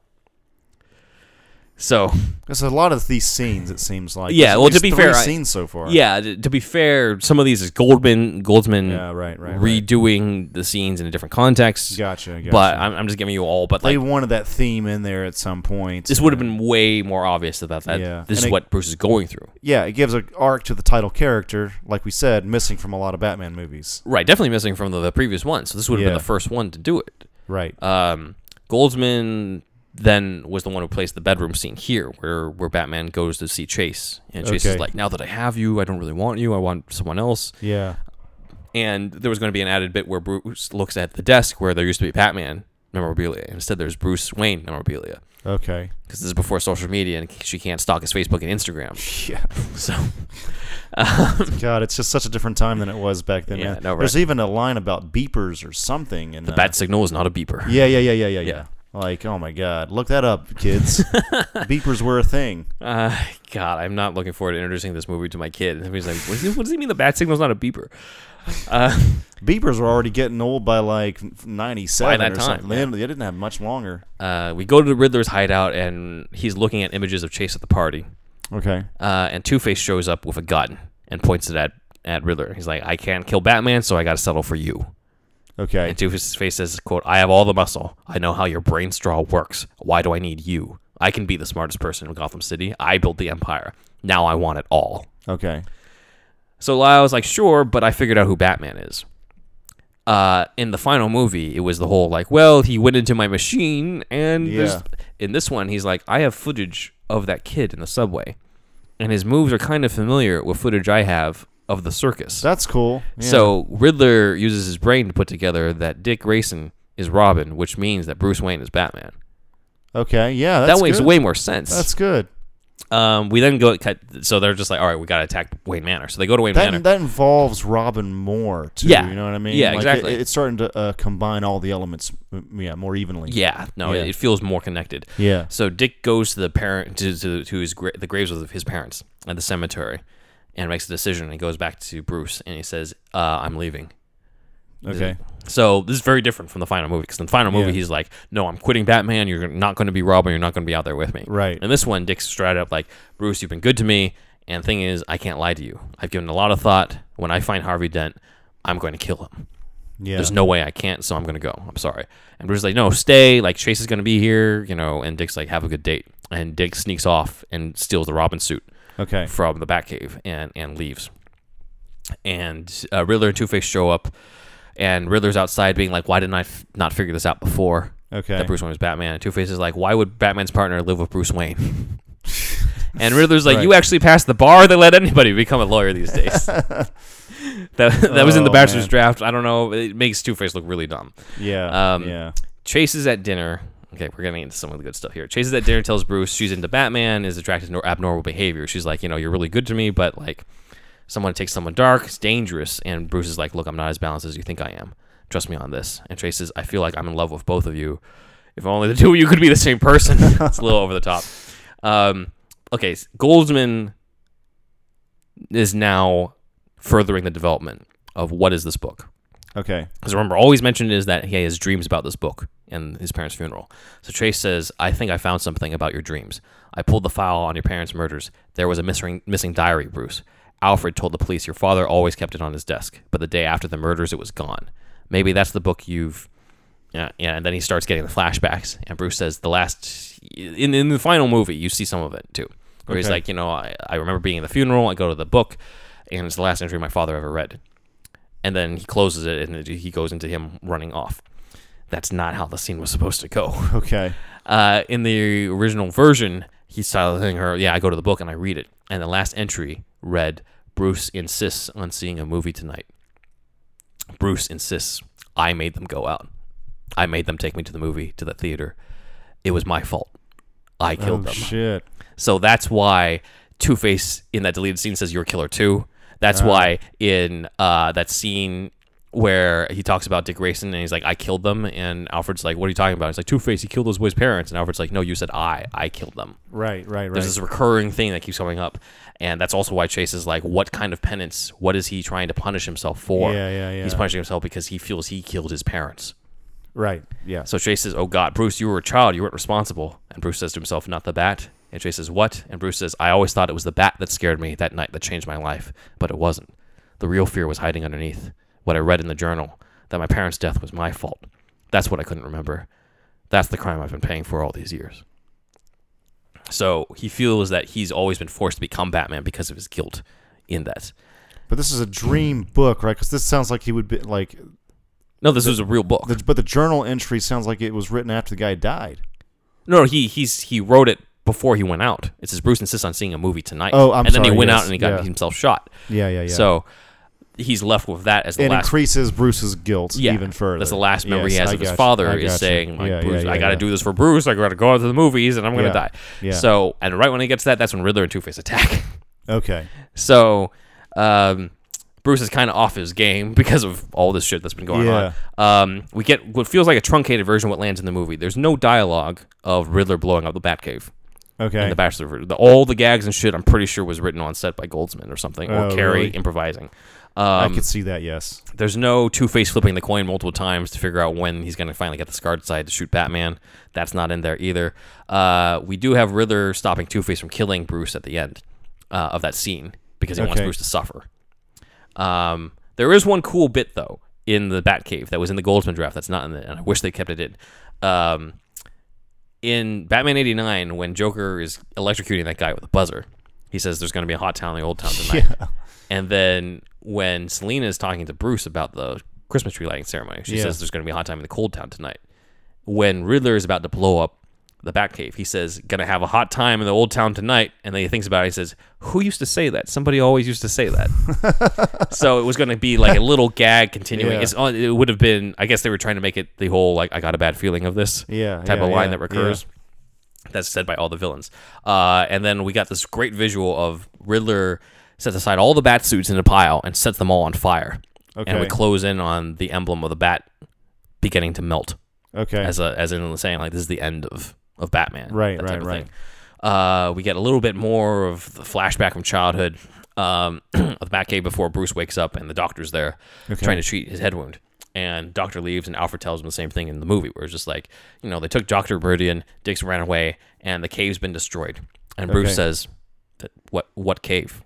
So There's a lot of these scenes. It seems like. Yeah, well, to be fair, scenes so far. yeah, to, to be fair, some of these is Goldman Goldsman Yeah, right, right, right. redoing the scenes in a different context. Gotcha. gotcha. But I'm, I'm just giving you all. But they like wanted that theme in there at some point. this would have been way more obvious about that. Yeah. This is it- what Bruce is going through. Yeah, it gives an arc to the title character, like we said, missing from a lot of Batman movies. Right, definitely missing from the, the previous one. So this would have Yeah. been the first one to do it. Right. Um, Goldsman then was the one who placed the bedroom scene here, where where Batman goes to see Chase, and Chase is like, "Now that I have you, I don't really want you. I want someone else." Yeah. And there was going to be an added bit where Bruce looks at the desk where there used to be Batman memorabilia. Instead, there's Bruce Wayne memorabilia Okay. because this is before social media, and she can't stalk his Facebook and Instagram. <laughs> Yeah. <laughs> So <laughs> God, it's just such a different time than it was back then. Yeah, no, right. There's even a line about beepers or something. And the uh, bat signal is not a beeper. Yeah, yeah, yeah, yeah, yeah, yeah. Like, oh my God, look that up, kids. <laughs> beepers were a thing. Uh, God, I'm not looking forward to introducing this movie to my kid. And he's like, what does, he, what does he mean the bat signal's not a beeper? Uh, <laughs> Beepers were already getting old by like '97 By that or time, something. They yeah. didn't- They didn't have much longer. uh, we go to the Riddler's hideout, and he's looking at images of Chase at the party. Okay. Uh, and Two Face shows up with a gun and points it at, at Riddler. He's like, I can't kill Batman, so I got to settle for you. Okay. And Two face says, "quote I have all the muscle. I know how your brain straw works. Why do I need you? I can be the smartest person in Gotham City. I built the empire. Now I want it all." Okay. So Lyle's like, "Sure, but I figured out who Batman is." Uh, in the final movie, it was the whole like, "Well, he went into my machine," and there's- Yeah. in this one, he's like, "I have footage of that kid in the subway, and his moves are kind of familiar with footage I have of the circus." That's cool. Yeah. So Riddler uses his brain to put together that Dick Grayson is Robin, which means that Bruce Wayne is Batman. okay, yeah, that's that makes good. way more sense. That's good. um, we then go cut. So they're just like, all right, we got to attack Wayne Manor. So they go to Wayne That Manor. that involves Robin more too. Yeah. You know what I mean? Yeah, Like, exactly. It, it's starting to uh, combine all the elements, yeah, more evenly. yeah, no, Yeah. It, it feels more connected. Yeah. So Dick goes to the parent to to, to his gra- the graves of his parents at the cemetery, and makes a decision. And goes back to Bruce and he says, uh, "I'm leaving." Okay. So this is very different from the final movie because in the final movie Yeah. he's like, "No, I'm quitting Batman. You're not going to be Robin. You're not going to be out there with me." Right. And this one, Dick's straight up like, "Bruce, you've been good to me, and the thing is, I can't lie to you. I've given a lot of thought. When I find Harvey Dent, I'm going to kill him. Yeah. There's no way I can't, so I'm going to go. I'm sorry." And Bruce's like, "No, stay. Like Chase is going to be here, you know." And Dick's like, "Have a good date." And Dick sneaks off and steals the Robin suit okay. from the Batcave and and leaves. And uh, Riddler and Two Face show up, and Riddler's outside being like, "Why didn't I f- not figure this out before?" Okay. That Bruce Wayne was Batman. And Two Face is like, "Why would Batman's partner live with Bruce Wayne?" <laughs> and Riddler's like, Right. "You actually passed the bar. They let anybody become a lawyer these days." <laughs> that that was in the Oh, Batchelor's man. draft. I don't know. It makes Two Face look really dumb. Yeah. Um, yeah. Chase is at dinner. Okay, we're getting into some of the good stuff here. Chase is at dinner, tells Bruce she's into Batman, is attracted to nor- abnormal behavior. She's like, you know, you're really good to me, but like, someone takes someone dark, it's dangerous. And Bruce is like, look, I'm not as balanced as you think I am. Trust me on this. And Chase says, I feel like I'm in love with both of you. If only the two of you could be the same person. <laughs> it's a little over the top. Um, okay, Goldsman is now furthering the development of what is this book. Okay. Because remember, all he's mentioned is that he has dreams about this book and his parents' funeral. So Chase says, I think I found something about your dreams. I pulled the file on your parents' murders. There was a missing, missing diary, Bruce. Alfred told the police your father always kept it on his desk, but the day after the murders, it was gone. Maybe that's the book you've. Yeah, yeah, and then he starts getting the flashbacks, and Bruce says the last in in the final movie you see some of it too, where he's like, you know, I, I remember being at the funeral. I go to the book, and it's the last entry my father ever read and then he closes it and he goes into him running off. That's not how the scene was supposed to go. <laughs> Okay. Uh, in the original version, he's telling her, "Yeah, I go to the book and I read it." And the last entry read, "Bruce insists on seeing a movie tonight." Bruce insists. I made them go out. I made them take me to the movie to the theater. It was my fault. I killed them. oh, them. shit. So that's why Two Face in that deleted scene says you're a killer too. That's why in uh, that scene where he talks about Dick Grayson and he's like, I killed them. And Alfred's like, What are you talking about? He's like, Two Face, he killed those boys' parents. And Alfred's like, No, you said I. I killed them. Right, right, right. There's this recurring thing that keeps coming up. And that's also why Chase is like, What kind of penance? What is he trying to punish himself for? Yeah, yeah, yeah. He's punishing himself because he feels he killed his parents. right. Yeah. So Chase says, Oh God, Bruce, you were a child. You weren't responsible. And Bruce says to himself, Not the bat. And Chase says, What? And Bruce says, I always thought it was the bat that scared me that night that changed my life. But it wasn't. The real fear was hiding underneath what I read in the journal that my parents' death was my fault. That's what I couldn't remember. That's the crime I've been paying for all these years. So he feels that he's always been forced to become Batman because of his guilt in that. But this is a dream book, right? Because this sounds like he would be like, No, this was a real book. the, but the journal entry sounds like it was written after the guy died. No, he he's he wrote it before he went out. It says Bruce insists on seeing a movie tonight. Oh, I'm and then he went yes, out and he got yeah. himself shot. Yeah, yeah, yeah. So he's left with that as the last. it last. increases Bruce's guilt yeah, even further. That's the last memory he has I of his you. father I is you. saying, like, Yeah, Bruce, yeah, I got to do this for Bruce. I got to go out to the movies, and I'm gonna die. yeah. So, and right when he gets that, that's when Riddler and Two Face attack. <laughs> Okay. so, um, Bruce is kind of off his game <laughs> because of all this shit that's been going on. Um, we get what feels like a truncated version of what lands in the movie. There's no dialogue of Riddler blowing up the Batcave. Okay. in the Batchelor version. The, all the gags and shit, I'm pretty sure was written on set by Goldsman or something, or Oh, Carrey really? improvising. I Um, could see that. Yes. there's no Two Face flipping the coin multiple times to figure out when he's going to finally get the scarred side to shoot Batman. That's not in there either. Uh, we do have Riddler stopping Two Face from killing Bruce at the end uh, of that scene because he wants Bruce to suffer. Um, there is one cool bit though in the Batcave that was in the Goldsman draft that's not in the, and I wish they kept it in. Um, in Batman '89, when Joker is electrocuting that guy with a buzzer, he says there's going to be a hot town in the old town tonight. <laughs> Yeah. And then when Selina is talking to Bruce about the Christmas tree lighting ceremony, she Yeah. says there's going to be a hot time in the cold town tonight. When Riddler is about to blow up the Batcave, he says, "Gonna have a hot time in the old town tonight." And then he thinks about it. He says, "Who used to say that? Somebody always used to say that." <laughs> so it was going to be like a little gag continuing. Yeah. It would have been. I guess they were trying to make it the whole like I got a bad feeling of this Yeah. type yeah, of line that recurs. That's said by all the villains. Uh, and then we got this great visual of Riddler sets aside all the bat suits in a pile and sets them all on fire. And we close in on the emblem of the bat beginning to melt, Okay. as a as in the saying like this is the end of of Batman. Right, right, right. thing. Uh, we get a little bit more of the flashback from childhood um, <clears throat> of the Batcave before Bruce wakes up and the doctor's there Okay. trying to treat his head wound. And Doctor leaves, and Alfred tells him the same thing in the movie, where it's just like, you know, they took Doctor Meridian, Dix ran away, and the cave's been destroyed. And Bruce Okay. says, "What? What cave?"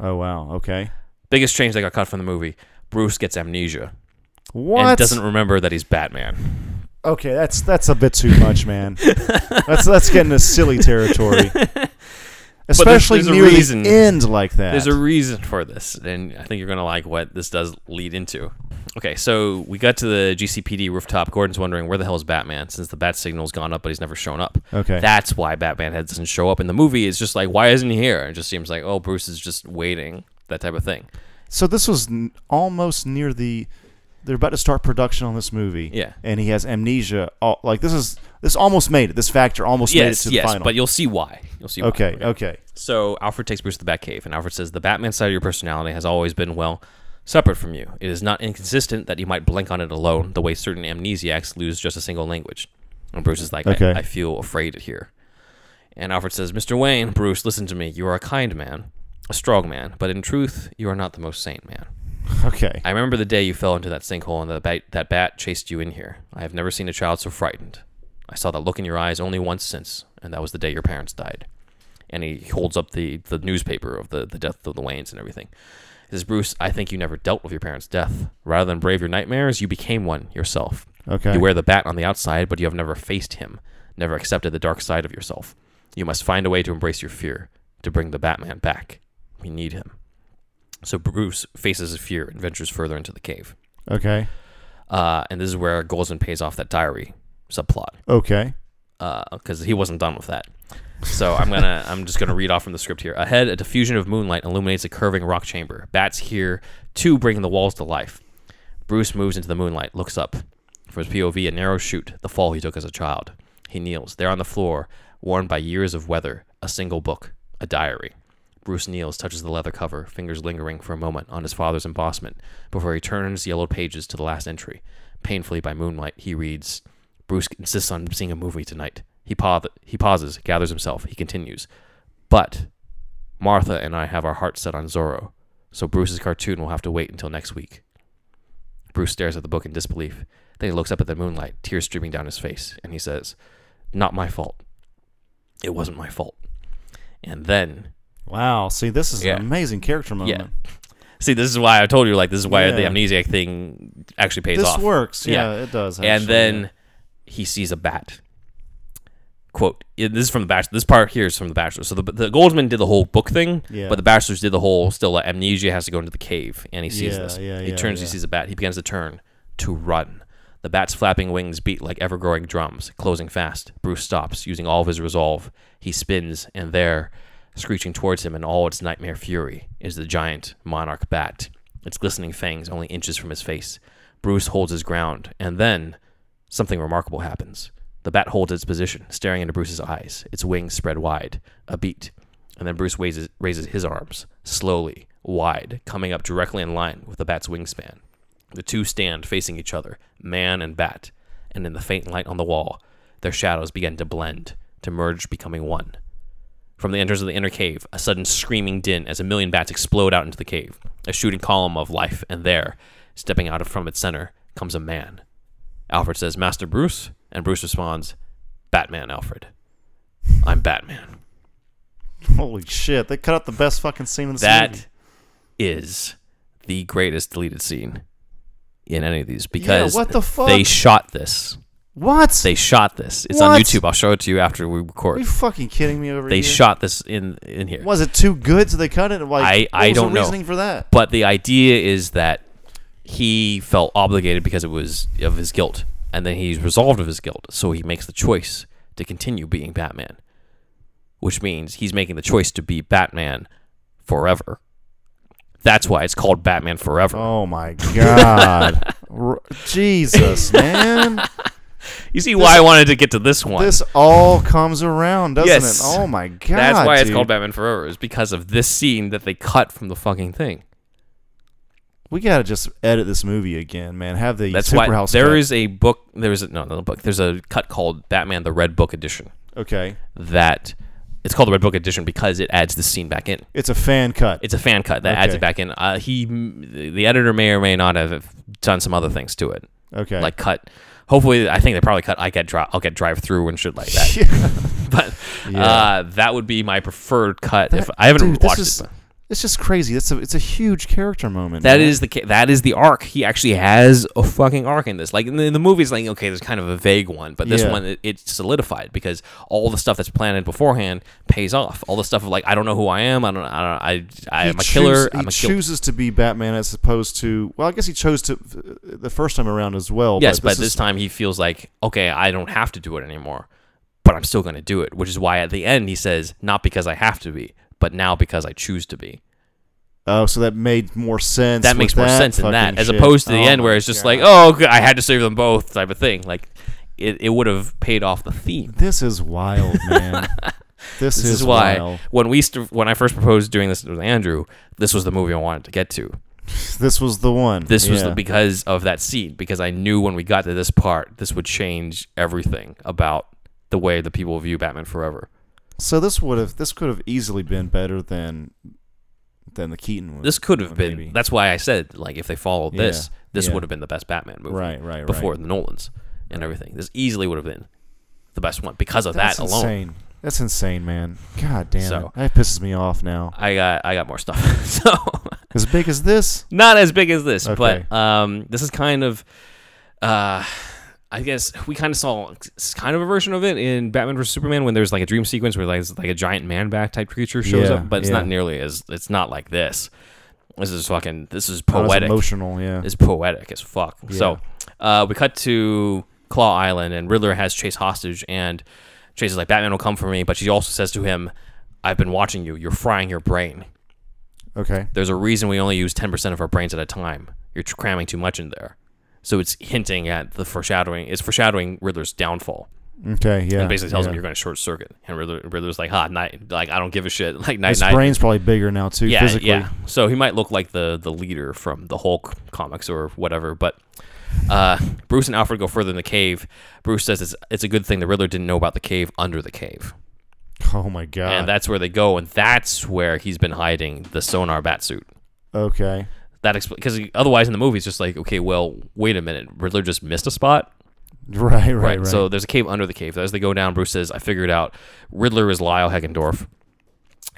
Oh wow. Okay. Biggest change that got cut from the movie: Bruce gets amnesia What? and doesn't remember that he's Batman. Okay, that's that's a bit too much, man. <laughs> that's that's getting to silly territory. <laughs> Especially there's a near reason. the end like that. There's a reason for this, and I think you're gonna like what this does lead into. Okay, so we got to the GCPD rooftop. Gordon's wondering where the hell is Batman since the bat signal's gone up, but he's never shown up. Okay. That's why Batman head doesn't show up in the movie. It's just like, why isn't he here? It just seems like, oh, Bruce is just waiting, that type of thing. so this was n- almost near the. They're about to start production on this movie. Yeah. And he has amnesia. All, like this is this almost made it. This factor almost made it yes, to the yes, final. but you'll see why. You'll see. Why. Okay. Why. Okay. So Alfred takes Bruce to the Batcave, and Alfred says the Batman side of your personality has always been well separate from you. It is not inconsistent that you might blink on it alone, the way certain amnesiacs lose just a single language. And Bruce is like, I- Okay. I, feel afraid here. And Alfred says, Mr. Wayne, Bruce, listen to me. You are a kind man, a strong man, but in truth, you are not the most sane man. Okay. I remember the day you fell into that sinkhole and the bat, that bat chased you in here. I have never seen a child so frightened. I saw that look in your eyes only once since, and that was the day your parents died. And he holds up the, the newspaper of the, the death of the Waynes and everything. He says, Bruce, I think you never dealt with your parents' death. Rather than brave your nightmares, you became one yourself. Okay. You wear the bat on the outside, but you have never faced him, never accepted the dark side of yourself. You must find a way to embrace your fear, to bring the Batman back. We need him. So Bruce faces his fear and ventures further into the cave. okay. Uh, and this is where Goldsman pays off that diary subplot Okay. because he wasn't done with that. So I'm gonna I'm just gonna read off from the script here. Ahead, a diffusion of moonlight illuminates a curving rock chamber. Bats here too, bringing the walls to life. Bruce moves into the moonlight, looks up. From his POV, a narrow chute, the fall he took as a child. He kneels there on the floor, worn by years of weather. A single book, a diary. Bruce kneels, touches the leather cover, fingers lingering for a moment on his father's embossment before he turns yellowed pages to the last entry. Painfully by moonlight, he reads Bruce insists on seeing a movie tonight. He, pa- he pauses, gathers himself. He continues. But Martha and I have our hearts set on Zorro, so Bruce's cartoon will have to wait until next week. Bruce stares at the book in disbelief. Then he looks up at the moonlight, tears streaming down his face, and he says, Not my fault. It wasn't my fault. And then, Wow. See, this is Yeah. an amazing character moment. Yeah. <laughs> see, this is why I told you, like, this is why the Yeah. amnesiac thing actually pays off. This works. Yeah. Yeah, it does. and then he sees a bat. Quote: This is from the Batchelor. This part here is from the Batchelor. So the the Goldsman did the whole book thing, Yeah. but the Batchelors did the whole still. Like, amnesia has to go into the cave, and he sees Yeah, this. yeah, he turns. He sees a bat. He begins to turn to run. The bat's flapping wings beat like ever growing drums, closing fast. Bruce stops, using all of his resolve. He spins, and there, screeching towards him in all its nightmare fury, is the giant monarch bat, its glistening fangs only inches from his face. Bruce holds his ground, and then something remarkable happens. The bat holds its position, staring into Bruce's eyes, its wings spread wide, a beat, and then Bruce raises, raises his arms, slowly, wide, coming up directly in line with the bat's wingspan. The two stand facing each other, man and bat, and in the faint light on the wall, their shadows begin to blend, to merge, becoming one. From the entrance of the inner cave, a sudden screaming din as a million bats explode out into the cave, a shooting column of life, and there, stepping out from its center, comes a man. Alfred says, Master Bruce? And Bruce responds, Batman, Alfred. I'm Batman. holy shit, they cut out the best fucking scene in the That movie. is the greatest deleted scene in any of these because what the fuck? they shot this. What? They shot this. It's on YouTube. I'll show it to you after we record. Are you fucking kidding me over They here? They shot this in in here. Was it too good so they cut it? Like, I- what I was don't know. reasoning for that? But the idea is that he felt obligated because it was of his guilt, and then he's resolved of his guilt, so he makes the choice to continue being Batman, which means he's making the choice to be Batman forever. That's why it's called Batman Forever. Oh my god. <laughs> R- Jesus, man. you see why I wanted to get to this one. This all comes around, doesn't Yes. it? Oh my god. That's why it's called Batman Forever, is because of this scene that they cut from the fucking thing. We gotta just edit this movie again, man. Have the That's Super why House there cut. is a book. There's a, no, not a book. There's a cut called Batman: The Red Book Edition. okay. That it's called the Red Book Edition because it adds the scene back in. It's a fan cut. It's a fan cut that adds Okay. it back in. Uh, he, the editor, may or may not have done some other things to it, okay. like cut. Hopefully, I think they probably cut. I get dri- I'll get drive through and shit like that. <laughs> <laughs> but Yeah. uh, that would be my preferred cut. if I haven't dude, this watched is- it. but- it's just crazy. It's a it's a huge character moment. That man. is the that is the arc. He actually has a fucking arc in this. Like in the, in the movies, like okay, there's kind of a vague one, but this Yeah. one it, it's solidified because all the stuff that's planned beforehand pays off. All the stuff of like I don't know who I am. I don't. I don't. I. I He am a killer. choose- I'm he a killer. chooses to be Batman as opposed to. Well, I guess he chose to the first time around as well. Yes, but but this is- time he feels like okay, I don't have to do it anymore, but I'm still going to do it. Which is why at the end he says, not because I have to be, but now because I choose to be. Oh, so that made more sense. That makes more that sense in that, as shit. opposed to the Oh end where it's just God. like, oh, I had to save them both type of thing. Like it, it would have paid off the theme. This is wild, man. <laughs> this, This is, is why wild. when we st- when I first proposed doing this with Andrew, this was the movie I wanted to get to. This was the one. This was the, because of that scene because I knew when we got to this part, this would change everything about the way the people view Batman Forever. So this would have this could have easily been better than than the Keaton one. This could have been. maybe. That's why I said like if they followed this, Yeah, this yeah. would have been the best Batman movie. Right, right, right. Before the Nolans and everything, this easily would have been the best one because of That's that alone. insane. That's insane, man. God damn So- it. That pisses me off now. I got I got more stuff. <laughs> so As big as this? <laughs> not as big as this, Okay. but um, this is kind of, uh, I guess we kind of saw kind of a version of it in Batman vs Superman when there's like a dream sequence where like, like a giant man bat type creature shows Yeah, up, but it's yeah. not nearly as it's not like this. This is fucking. This is poetic. emotional, yeah. It's poetic as fuck. Yeah. So, uh, we cut to Claw Island, and Riddler has Chase hostage, and Chase is like, "Batman will come for me," but she also says to him, "I've been watching you. You're frying your brain." Okay. there's a reason we only use 10% of our brains at a time. You're cramming too much in there. So it's hinting at the foreshadowing. It's foreshadowing Riddler's downfall. Okay, yeah. and basically tells yeah. him you're going to short circuit. And Riddler, Riddler's like, "Ha, night, like I don't give a shit." <laughs> Like night, His night. brain's probably bigger now too, yeah, physically. yeah. So he might look like the the leader from the Hulk comics or whatever. But uh, Bruce and Alfred go further in the cave. Bruce says it's it's a good thing the Riddler didn't know about the cave under the cave, Oh my god. and that's where they go, and that's where he's been hiding the sonar bat suit. okay. That explains because otherwise in the movie it's just like, okay, well, wait a minute, Riddler just missed a spot. <laughs> Right, right, right. So there's a cave under the cave. As they go down, Bruce says, "I figured out Riddler is Lyle Heggendorf,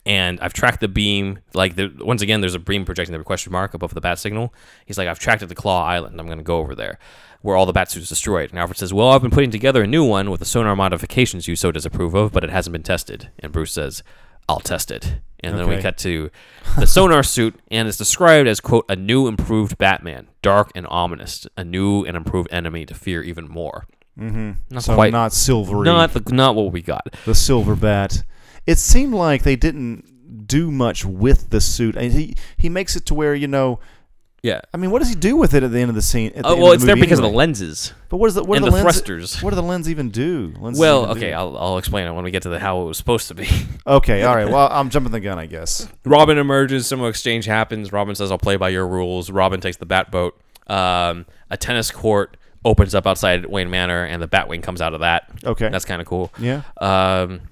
and I've tracked the beam. Like the, once again, there's a beam projecting the question mark above the bat signal. He's like, I've tracked it to Claw Island. I'm going to go over there, where all the bat suits destroyed. And Alfred says, Well, I've been putting together a new one with the sonar modifications you so disapprove of, but it hasn't been tested. And Bruce says, I'll test it. And then we cut to the sonar suit, and it's described as quote a new improved Batman, dark and ominous, a new and improved enemy to fear even more. mm-hmm. Not so quite not silvery. not the, not what we got. the silver bat. It seemed like they didn't do much with the suit. And he he makes it to where you know. Yeah. I mean, what does he do with it at the end of the scene? At the Oh, well, of it's there because of the lenses But what is the what and are the, the, lens, thrusters. What do the lens even do? Lenses Well, even okay, do? I'll, I'll explain it when we get to the how it was supposed to be. <laughs> okay, all right. Well, I'm jumping the gun, I guess. Robin emerges. Some exchange happens. Robin says, "I'll play by your rules." Robin takes the bat boat. Um, a tennis court opens up outside Wayne Manor, and the Batwing comes out of that. Okay. That's kind of cool. yeah. Um,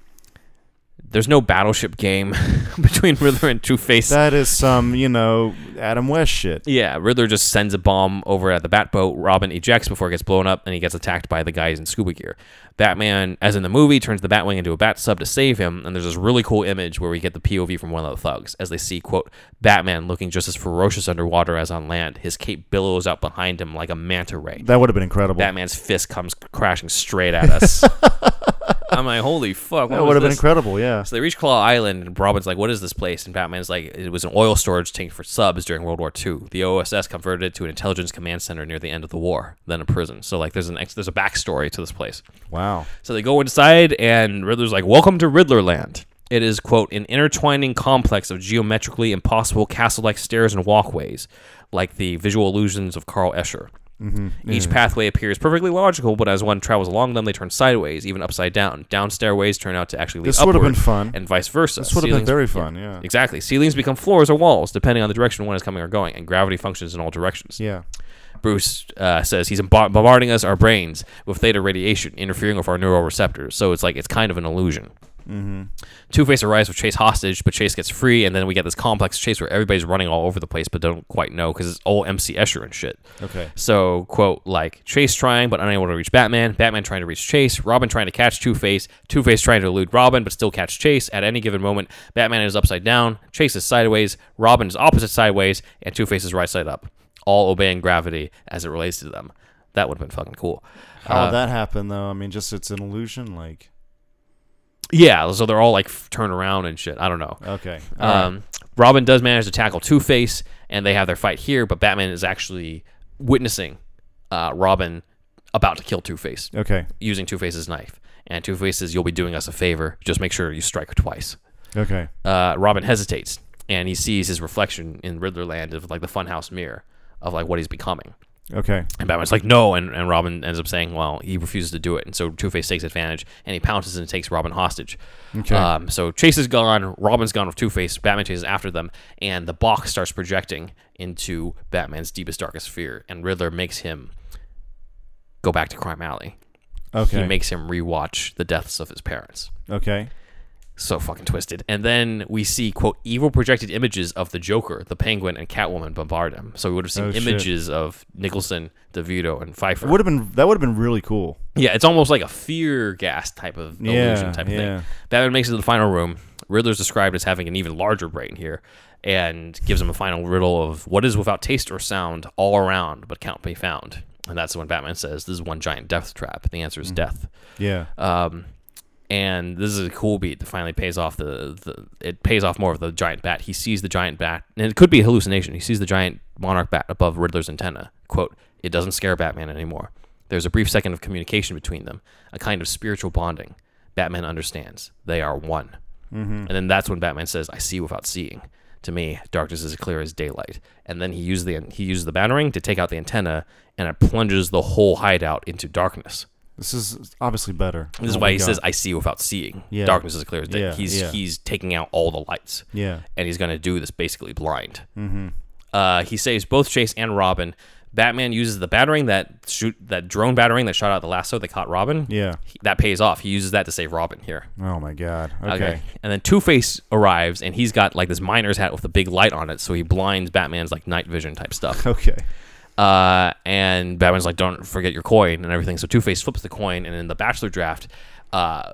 there's no battleship game <laughs> between Riddler and Two Face. That is some, you know, Adam West shit. Yeah, Riddler just sends a bomb over at the Batboat. Robin ejects before it gets blown up, and he gets attacked by the guys in scuba gear. Batman, as in the movie, turns the Batwing into a bat sub to save him, and there's this really cool image where we get the POV from one of the thugs as they see, quote, Batman looking just as ferocious underwater as on land. His cape billows out behind him like a manta ray. That would have been incredible. Batman's fist comes crashing straight at us. <laughs> I'm like, holy fuck. that would have been incredible. Yeah. So they reach Claw Island, and Robin's like, "What is this place?" And Batman's like, "It was an oil storage tank for subs during World War II. The OSS converted it to an intelligence command center near the end of the war, then a prison. So like, there's an ex- there's a backstory to this place." Wow. So they go inside, and Riddler's like, "Welcome to Riddlerland." It is quote an intertwining complex of geometrically impossible castle-like stairs and walkways, like the visual illusions of Carl Escher. Mm-hmm. Each pathway appears perfectly logical, but as one travels along them, they turn sideways, even upside down. Down stairways turn out to actually lead This would have been fun. and vice versa. This would have been very fun. Yeah. Exactly. Ceilings become floors or walls, depending on the direction one is coming or going, and gravity functions in all directions. Yeah. Bruce uh, says he's bombarding us, our brains, with theta radiation, interfering with our neuroreceptors. So it's like it's kind of an illusion. Mm-hmm. Two Face arrives with Chase hostage, but Chase gets free, and then we get this complex chase where everybody's running all over the place, but don't quite know because it's all MC Escher and shit. Okay. So, quote, like, Chase trying but unable to reach Batman, Batman trying to reach Chase, Robin trying to catch Two Face, Two Face trying to elude Robin but still catch Chase. At any given moment, Batman is upside down, Chase is sideways, Robin is opposite sideways, and Two Face is right side up, all obeying gravity as it relates to them. That would have been fucking cool. How Uh, would that happen though? I mean, just it's an illusion. Like. Yeah, so they're all like f- turn around and shit. I don't know. Okay. all right. Um, Robin does manage to tackle Two Face, and they have their fight here, but Batman is actually witnessing uh, Robin about to kill Two Face. Okay. using Two Face's knife. And Two Face says, You'll be doing us a favor. Just make sure you strike twice. Okay. Uh, Robin hesitates and he sees his reflection in Riddler land of like the funhouse mirror of like what he's becoming. Okay. And Batman's like, No. And, and Robin ends up saying, Well, he refuses to do it. And so Two Face takes advantage and he pounces and takes Robin hostage. Okay. Um, so Chase is gone. Robin's gone with Two Face. Batman chases after them. And the box starts projecting into Batman's deepest, darkest fear. And Riddler makes him go back to Crime Alley Okay. he makes him rewatch the deaths of his parents. okay. So fucking twisted. And then we see quote evil projected images of the Joker, the Penguin, and Catwoman bombard him. So we would have seen Oh, shit. images of Nicholson, DeVito, and Pfeiffer. Would have been that would have been really cool. yeah, it's almost like a fear gas type of illusion type of yeah. thing. Batman makes it to the final room. Riddler's described as having an even larger brain here, and gives him a final riddle of what is without taste or sound all around, but can't be found. And that's when Batman says, "This is one giant death trap." The answer is Mm-hmm. death. Yeah. Um, and this is a cool beat that finally pays off the, the it pays off more of the giant bat. He sees the giant bat, and it could be a hallucination. He sees the giant monarch bat above Riddler's antenna. Quote, it doesn't scare Batman anymore. There's a brief second of communication between them, a kind of spiritual bonding. Batman understands. They are one. Mm-hmm. And then that's when Batman says, I see without seeing. To me, darkness is as clear as daylight. And then he uses the he uses the batarang to take out the antenna, and it plunges the whole hideout into darkness. This is obviously better. This is why he says, "I see without seeing. Yeah. Darkness is clear as day." Yeah, He's yeah. he's taking out all the lights, Yeah. and he's gonna do this basically blind. Mm-hmm. Uh, he saves both Chase and Robin. Batman uses the batarang that shoot that drone batarang that shot out the lasso that caught Robin. Yeah. He- that pays off. He uses that to save Robin here. Oh my God. Okay. And then Two Face arrives, and he's got like this miner's hat with a big light on it, so he blinds Batman's like night vision type stuff. <laughs> Okay. Uh, and Batman's like, "Don't forget your coin and everything." So Two Face flips the coin, and in the Batchelor draft, uh,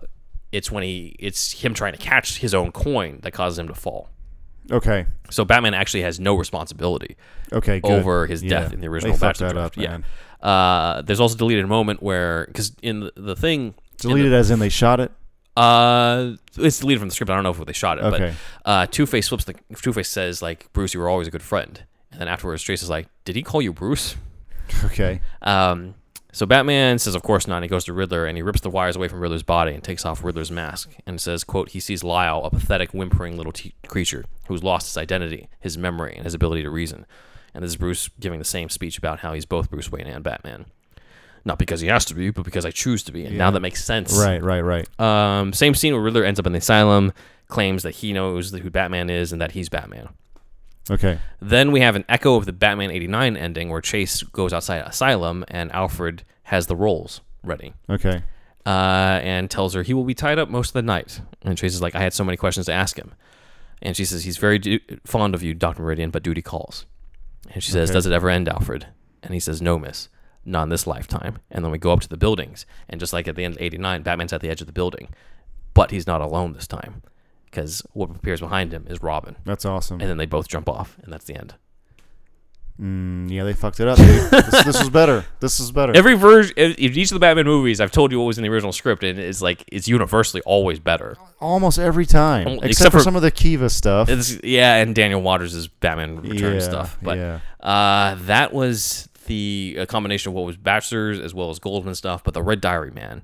it's when he it's him trying to catch his own coin that causes him to fall. Okay. So Batman actually has no responsibility Okay. Good. over his Yeah. death in the original fucked Batchelor draft. up, yeah. Uh, there's also deleted a moment where because in the, the thing in the- Deleted as in they shot it. uh, it's deleted from the script. I don't know if they shot it, Okay. but uh, Two Face flips the Two Face says like, "Bruce, you were always a good friend," and then afterwards, Chase is like, "Did he call you Bruce?" <laughs> Okay. Um, so Batman says, "Of course not." And he goes to Riddler and he rips the wires away from Riddler's body and takes off Riddler's mask and says, "quote He sees Lyle, a pathetic, whimpering little creature who's lost his identity, his memory, and his ability to reason." And this is Bruce giving the same speech about how he's both Bruce Wayne and Batman. Not because he has to be, but because I choose to be. And now that makes sense. Right. Right. Right. Um, same scene where Riddler ends up in the asylum, claims that he knows who Batman is and that he's Batman. Okay. Then we have an echo of the Batman 89 ending where Chase goes outside Asylum and Alfred has the rolls ready Okay. uh, and tells her he will be tied up most of the night. And Chase is like, I had so many questions to ask him. And she says, He's very du- fond of you, Dr. Meridian, but duty calls. And she says, Okay. Does it ever end, Alfred? And he says, No, miss. Not in this lifetime. And then we go up to the buildings. And just like at the end of 89, Batman's at the edge of the building. But he's not alone this time because what appears behind him is Robin. That's awesome. And then they both jump off, and that's the end. Mm, yeah, they fucked it up. <laughs> This, this was better. This is better. Every version, in each of the Batman movies, I've told you what was in the original script, and it's like it's universally always better. Almost every time, except, except for, for- some of the Kiva stuff. It's yeah, and Daniel Waters' Batman Return yeah, stuff. But yeah. uh, that was the a combination of what was Batchelor's as well as Goldsman stuff. But the Red Diary Man,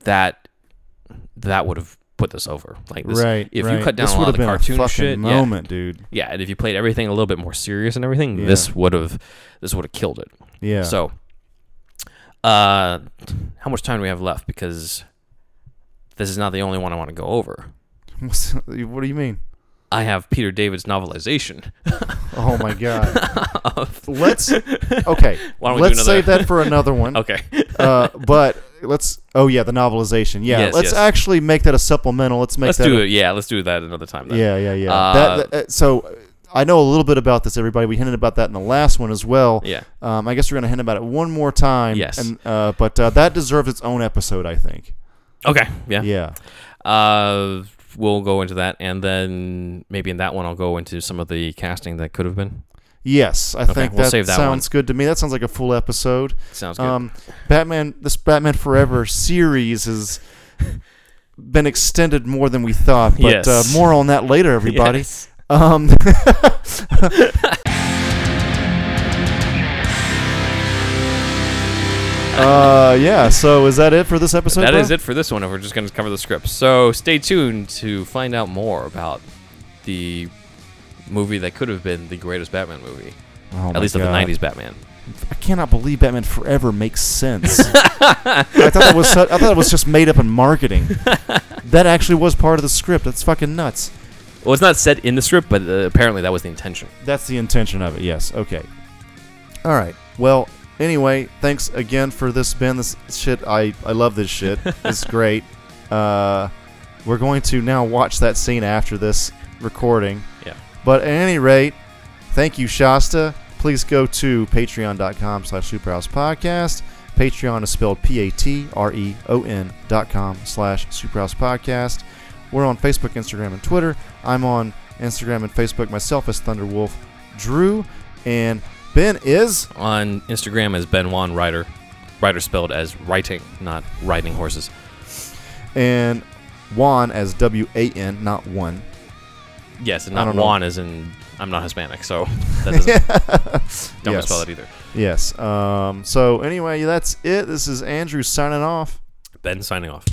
that that would have put this over. Like this, right. if right. you cut down this a lot of have the been cartoon shit, moment, dude. yeah, yeah, and if you played everything a little bit more serious and everything, Yeah. this would have this would have killed it. Yeah. So, uh, how much time do we have left? Because this is not the only one I want to go over. <laughs> What do you mean? I have Peter David's novelization. <laughs> Oh my god. <laughs> let's okay. <laughs> Why don't we let's save that for another one. okay. uh, but let's. Oh yeah, the novelization. Yeah, Yes, let's yes. actually make that a supplemental. Let's make let's that. do a- it. Yeah, let's do that another time. Then. Yeah, yeah, yeah. Uh, that, that- uh, so uh, I know a little bit about this. Everybody, we hinted about that in the last one as well. Yeah. Um, I guess we're gonna hint about it one more time. Yes. And uh, but uh, that deserves its own episode, I think. Okay. Yeah. Yeah. Uh, we'll go into that, and then maybe in that one I'll go into some of the casting that could have been. Yes, I Okay, think we'll that, save that sounds good to me. That sounds like a full episode. Sounds good. Um, Batman, this Batman Forever series has <laughs> been extended more than we thought, but Yes. uh, more on that later, everybody. Yes. Um, <laughs> uh, yeah. So is that it for this episode? That bro? is it for this one. We're just going to cover the script. So stay tuned to find out more about the movie that could have been the greatest Batman movie, Oh at least of the '90s Batman. I cannot believe Batman Forever makes sense. <laughs> I thought that was su- I thought it was just made up in marketing. <laughs> that actually was part of the script. That's fucking nuts. Well, it's not said in the script, but uh, apparently that was the intention. That's the intention of it. Yes. Okay. All right. Well, anyway, thanks again for this, Ben. This shit, I I love this shit. <laughs> it's great. Uh, we're going to now watch that scene after this recording. Yeah. But at any rate, thank you, Shasta. Please go to patreon.com slash superhouse podcast. Patreon is spelled P-A-T-R-E-O-N dot com slash superhouse podcast. We're on Facebook, Instagram, and Twitter. I'm on Instagram and Facebook myself as Thunderwolf Drew. And Ben is On Instagram as Ben Juan Ryder. Ryder spelled as writing, not riding horses. and Juan as W-A-N, not one. Yes, and I not don't know. Juan as in I'm not Hispanic, so <laughs> that doesn't don't Yes. spell that either. Yes. Um, so anyway, that's it. This is Andrew signing off. Ben signing off.